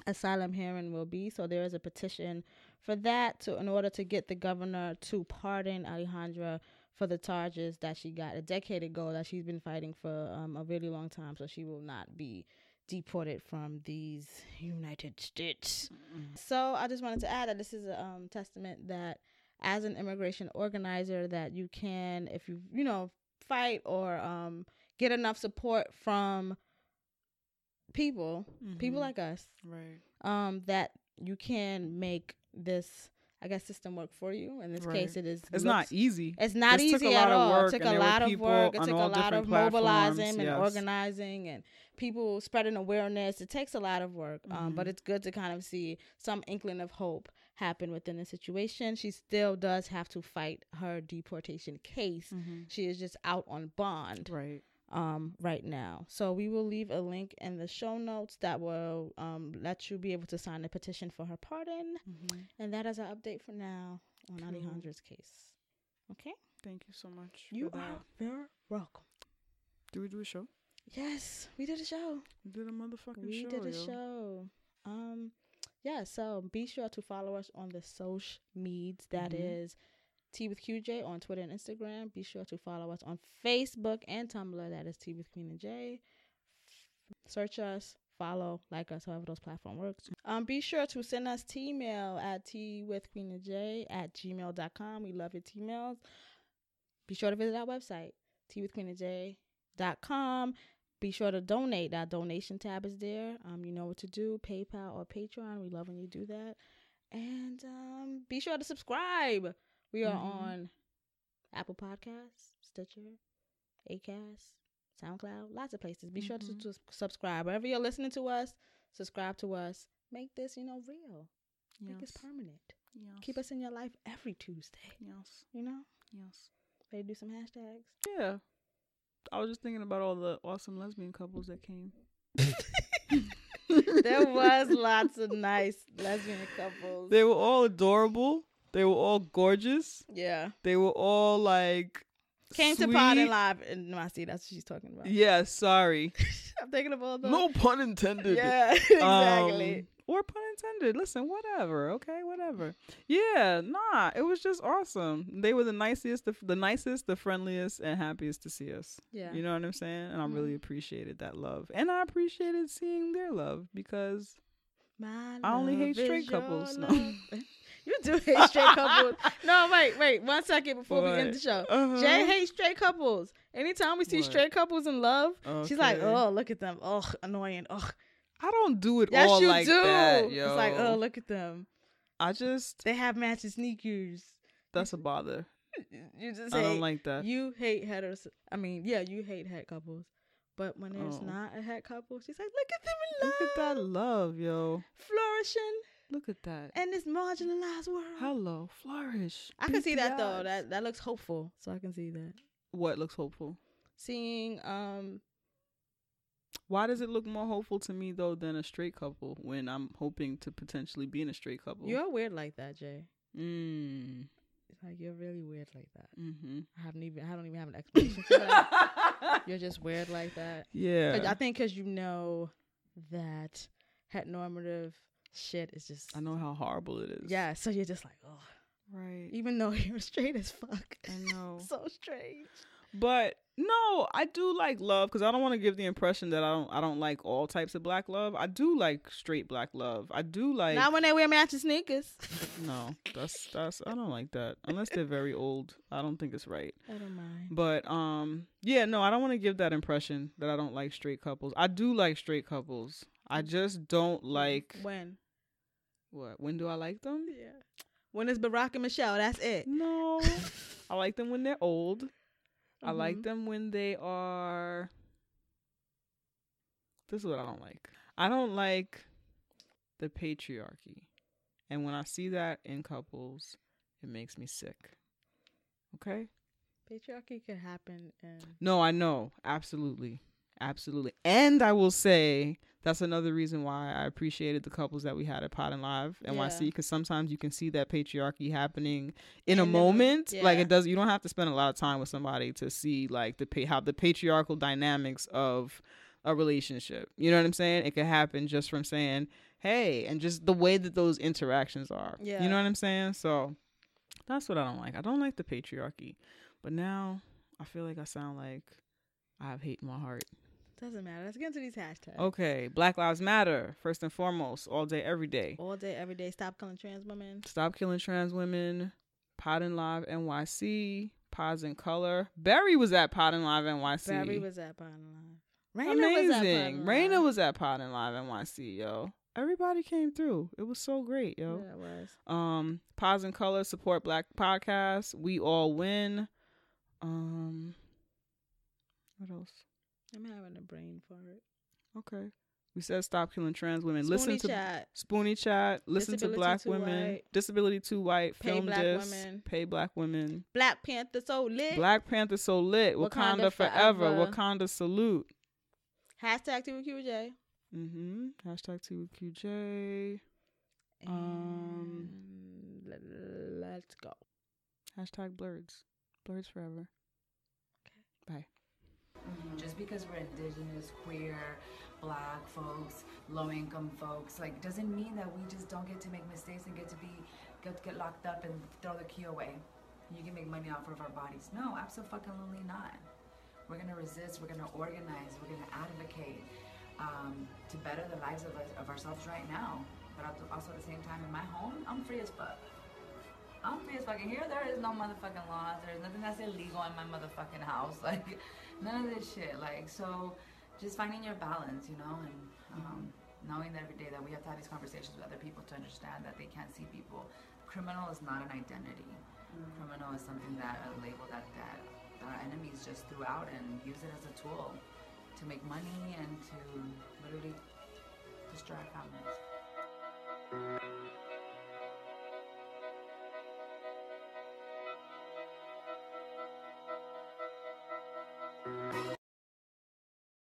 asylum hearing will be. So there is a petition for that to in order to get the governor to pardon Alejandra for the charges that she got a decade ago that she's been fighting for um, a really long time so she will not be deported from these United States. So I just wanted to add that this is a um, testament that as an immigration organizer that you can if you you know fight or um, get enough support from people people Mhm. like us Right. um that you can make this I guess system work for you. In this case, it is. It's looks- not easy. It's not This easy lot at of all. work, it took a lot of work. It took a lot of mobilizing platforms, and organizing and people spreading awareness. It takes a lot of work, um, but Mhm. it's good to kind of see some inkling of hope happen within the situation. She still does have to fight her deportation case. Mm-hmm. She is just out on bond Right. Um, right now. So we will leave a link in the show notes that will um, let you be able to sign a petition for her pardon. Mm-hmm. And that is our update for now on Cool. Alejandra's case. Okay? Thank you so much. You are very welcome. Do we do a show? Yes, we did a show. We did a motherfucking we show. did a yo. show. Um, yeah. So be sure to follow us on the social medias. That is Mhm. Tea with QJ on Twitter and Instagram. Be sure to follow us on Facebook and Tumblr. That is Tea with Queen and J. Search us, follow, like us, however those platform works. Um, be sure to send us tea mail at tea with Queen and J at gmail.com. We love your tea mails. Be sure to visit our website, tea with Queen and J dot com. Be sure to donate. That donation tab is there. Um, you know what to do, PayPal or Patreon. We love when you do that. And um, be sure to subscribe. We are Mhm. on Apple Podcasts, Stitcher, Acast, SoundCloud, lots of places. Be sure to, Mhm. to subscribe wherever you're listening to us. Subscribe to us. Make this, you know, real. Make this permanent. Yes. Keep us in your life every Tuesday. Yes. You know, Yes. to do some hashtags. Yeah. I was just thinking about all the awesome lesbian couples that came. there was lots of nice lesbian couples. They were all adorable. They were all gorgeous. yeah. They were all like Came to sweet. Podin Live in my seat. That's what she's talking about. Yeah, sorry. I'm thinking of all those. no pun intended. Yeah, exactly. Um, or pun intended. Listen, whatever. Okay, whatever. Yeah, nah, it was just awesome. They were the nicest, the, the nicest, the friendliest, and happiest to see us. Yeah. You know what I'm saying? And I Mhm. really appreciated that love, and I appreciated seeing their love because My I only hate straight is your couples, no. You do hate straight couples. No, wait, wait. One second before we end the show. Uh-huh. Jay hates straight couples. Anytime we see What? straight couples in love, she's like, "Oh, look at them. Oh, annoying. Oh, I don't do it yes, all you like do." that, yo. It's like, "Oh, look at them. I just They have matching sneakers." that's a bother. You just I hate. don't like that. You hate heteros. I mean, yeah, you hate het couples. But when there's Oh. not a het couple, she's like, "Look at them in love, Look at that love, yo. flourishing Look at that. And this marginalized world." Hello, flourish. I can see that though. That that looks hopeful. So I can see that. what looks hopeful. Seeing um Why does it look more hopeful to me though than a straight couple when I'm hoping to potentially be in a straight couple? you're weird like that, Jay. Mm. It's like you're really weird like that. Mm-hmm. I haven't even I don't even have an explanation for that. You're just weird like that. yeah. I think because you know that heteronormative shit is just I know how horrible it is. yeah. So you're just like oh, Right. even though you're straight as fuck. I know. so strange. But no, I do like love because I don't want to give the impression that I don't I don't like all types of black love. I do like straight black love. I do like Not when they wear matching sneakers. no. That's that's I don't like that unless they're very old. I don't think it's right. I don't mind. But um yeah, no, I don't want to give that impression that I don't like straight couples. I do like straight couples. I just don't like when. What? When do I like them? Yeah. When it's Barack and Michelle, that's it. No. I like them when they're old. I like Mhm. them when they are This is what I don't like. I don't like the patriarchy. And when I see that in couples, it makes me sick. Okay? Patriarchy could happen and No, I know. Absolutely. Absolutely. And I will say that's another reason why I appreciated the couples that we had at Podin Live NYC Yeah. because sometimes you can see that patriarchy happening in a moment. Like it does. You don't have to spend a lot of time with somebody to see like the how the patriarchal dynamics of a relationship. You know what I'm saying? It could happen just from saying hey and just the way that those interactions are. Yeah. You know what I'm saying? So that's what I don't like. I don't like the patriarchy. But now I feel like I sound like I have hate in my heart. Doesn't matter. Let's get into these hashtags. Okay, Black Lives Matter, first and foremost, all day, every day. All day, every day. Stop killing trans women. Stop killing trans women. Podin Live NYC, Pods in Color. Barry was at Podin Live NYC. Barry was at Pine Live. Raina Amazing. Raina was at Podin Live NYC, yo. Everybody came through. It was so great, yo. Yeah, it was. Um, Pods in Color support Black podcasts. We all win. Um, what else? I'm having a brain fart. Okay. We said stop killing trans women. Spoonie listen to chat. Spoonie Chat. Listen Disability to Black women. White. Disability Too White. Pay Film Black. Women. Pay Black Women. Black Panther so lit. Black Panther so lit. Wakanda, Wakanda forever. forever. Wakanda salute. Hashtag TQJ. Mm-hmm. Hashtag TQJ. Um, let's go. Hashtag blerds. Blerds forever. Bye. Just because we're indigenous, queer, black folks, low income folks, like doesn't mean that we just don't get to make mistakes and get to be get get locked up and throw the key away. You can make money off of our bodies. No, absolutely not. We're gonna resist. We're gonna organize. We're gonna advocate um, to better the lives of, us, of ourselves right now. But also at the same time, in my home, I'm free as fuck. I'm free as fucking here. There is no motherfucking laws. There's nothing that's illegal in my motherfucking house. Like none of this shit. Like so, just finding your balance, you know, and um, knowing that every day that we have to have these conversations with other people to understand that they can't see people. Criminal is not an identity. Criminal is something that a label that that our enemies just threw out and use it as a tool to make money and to literally destroy our families.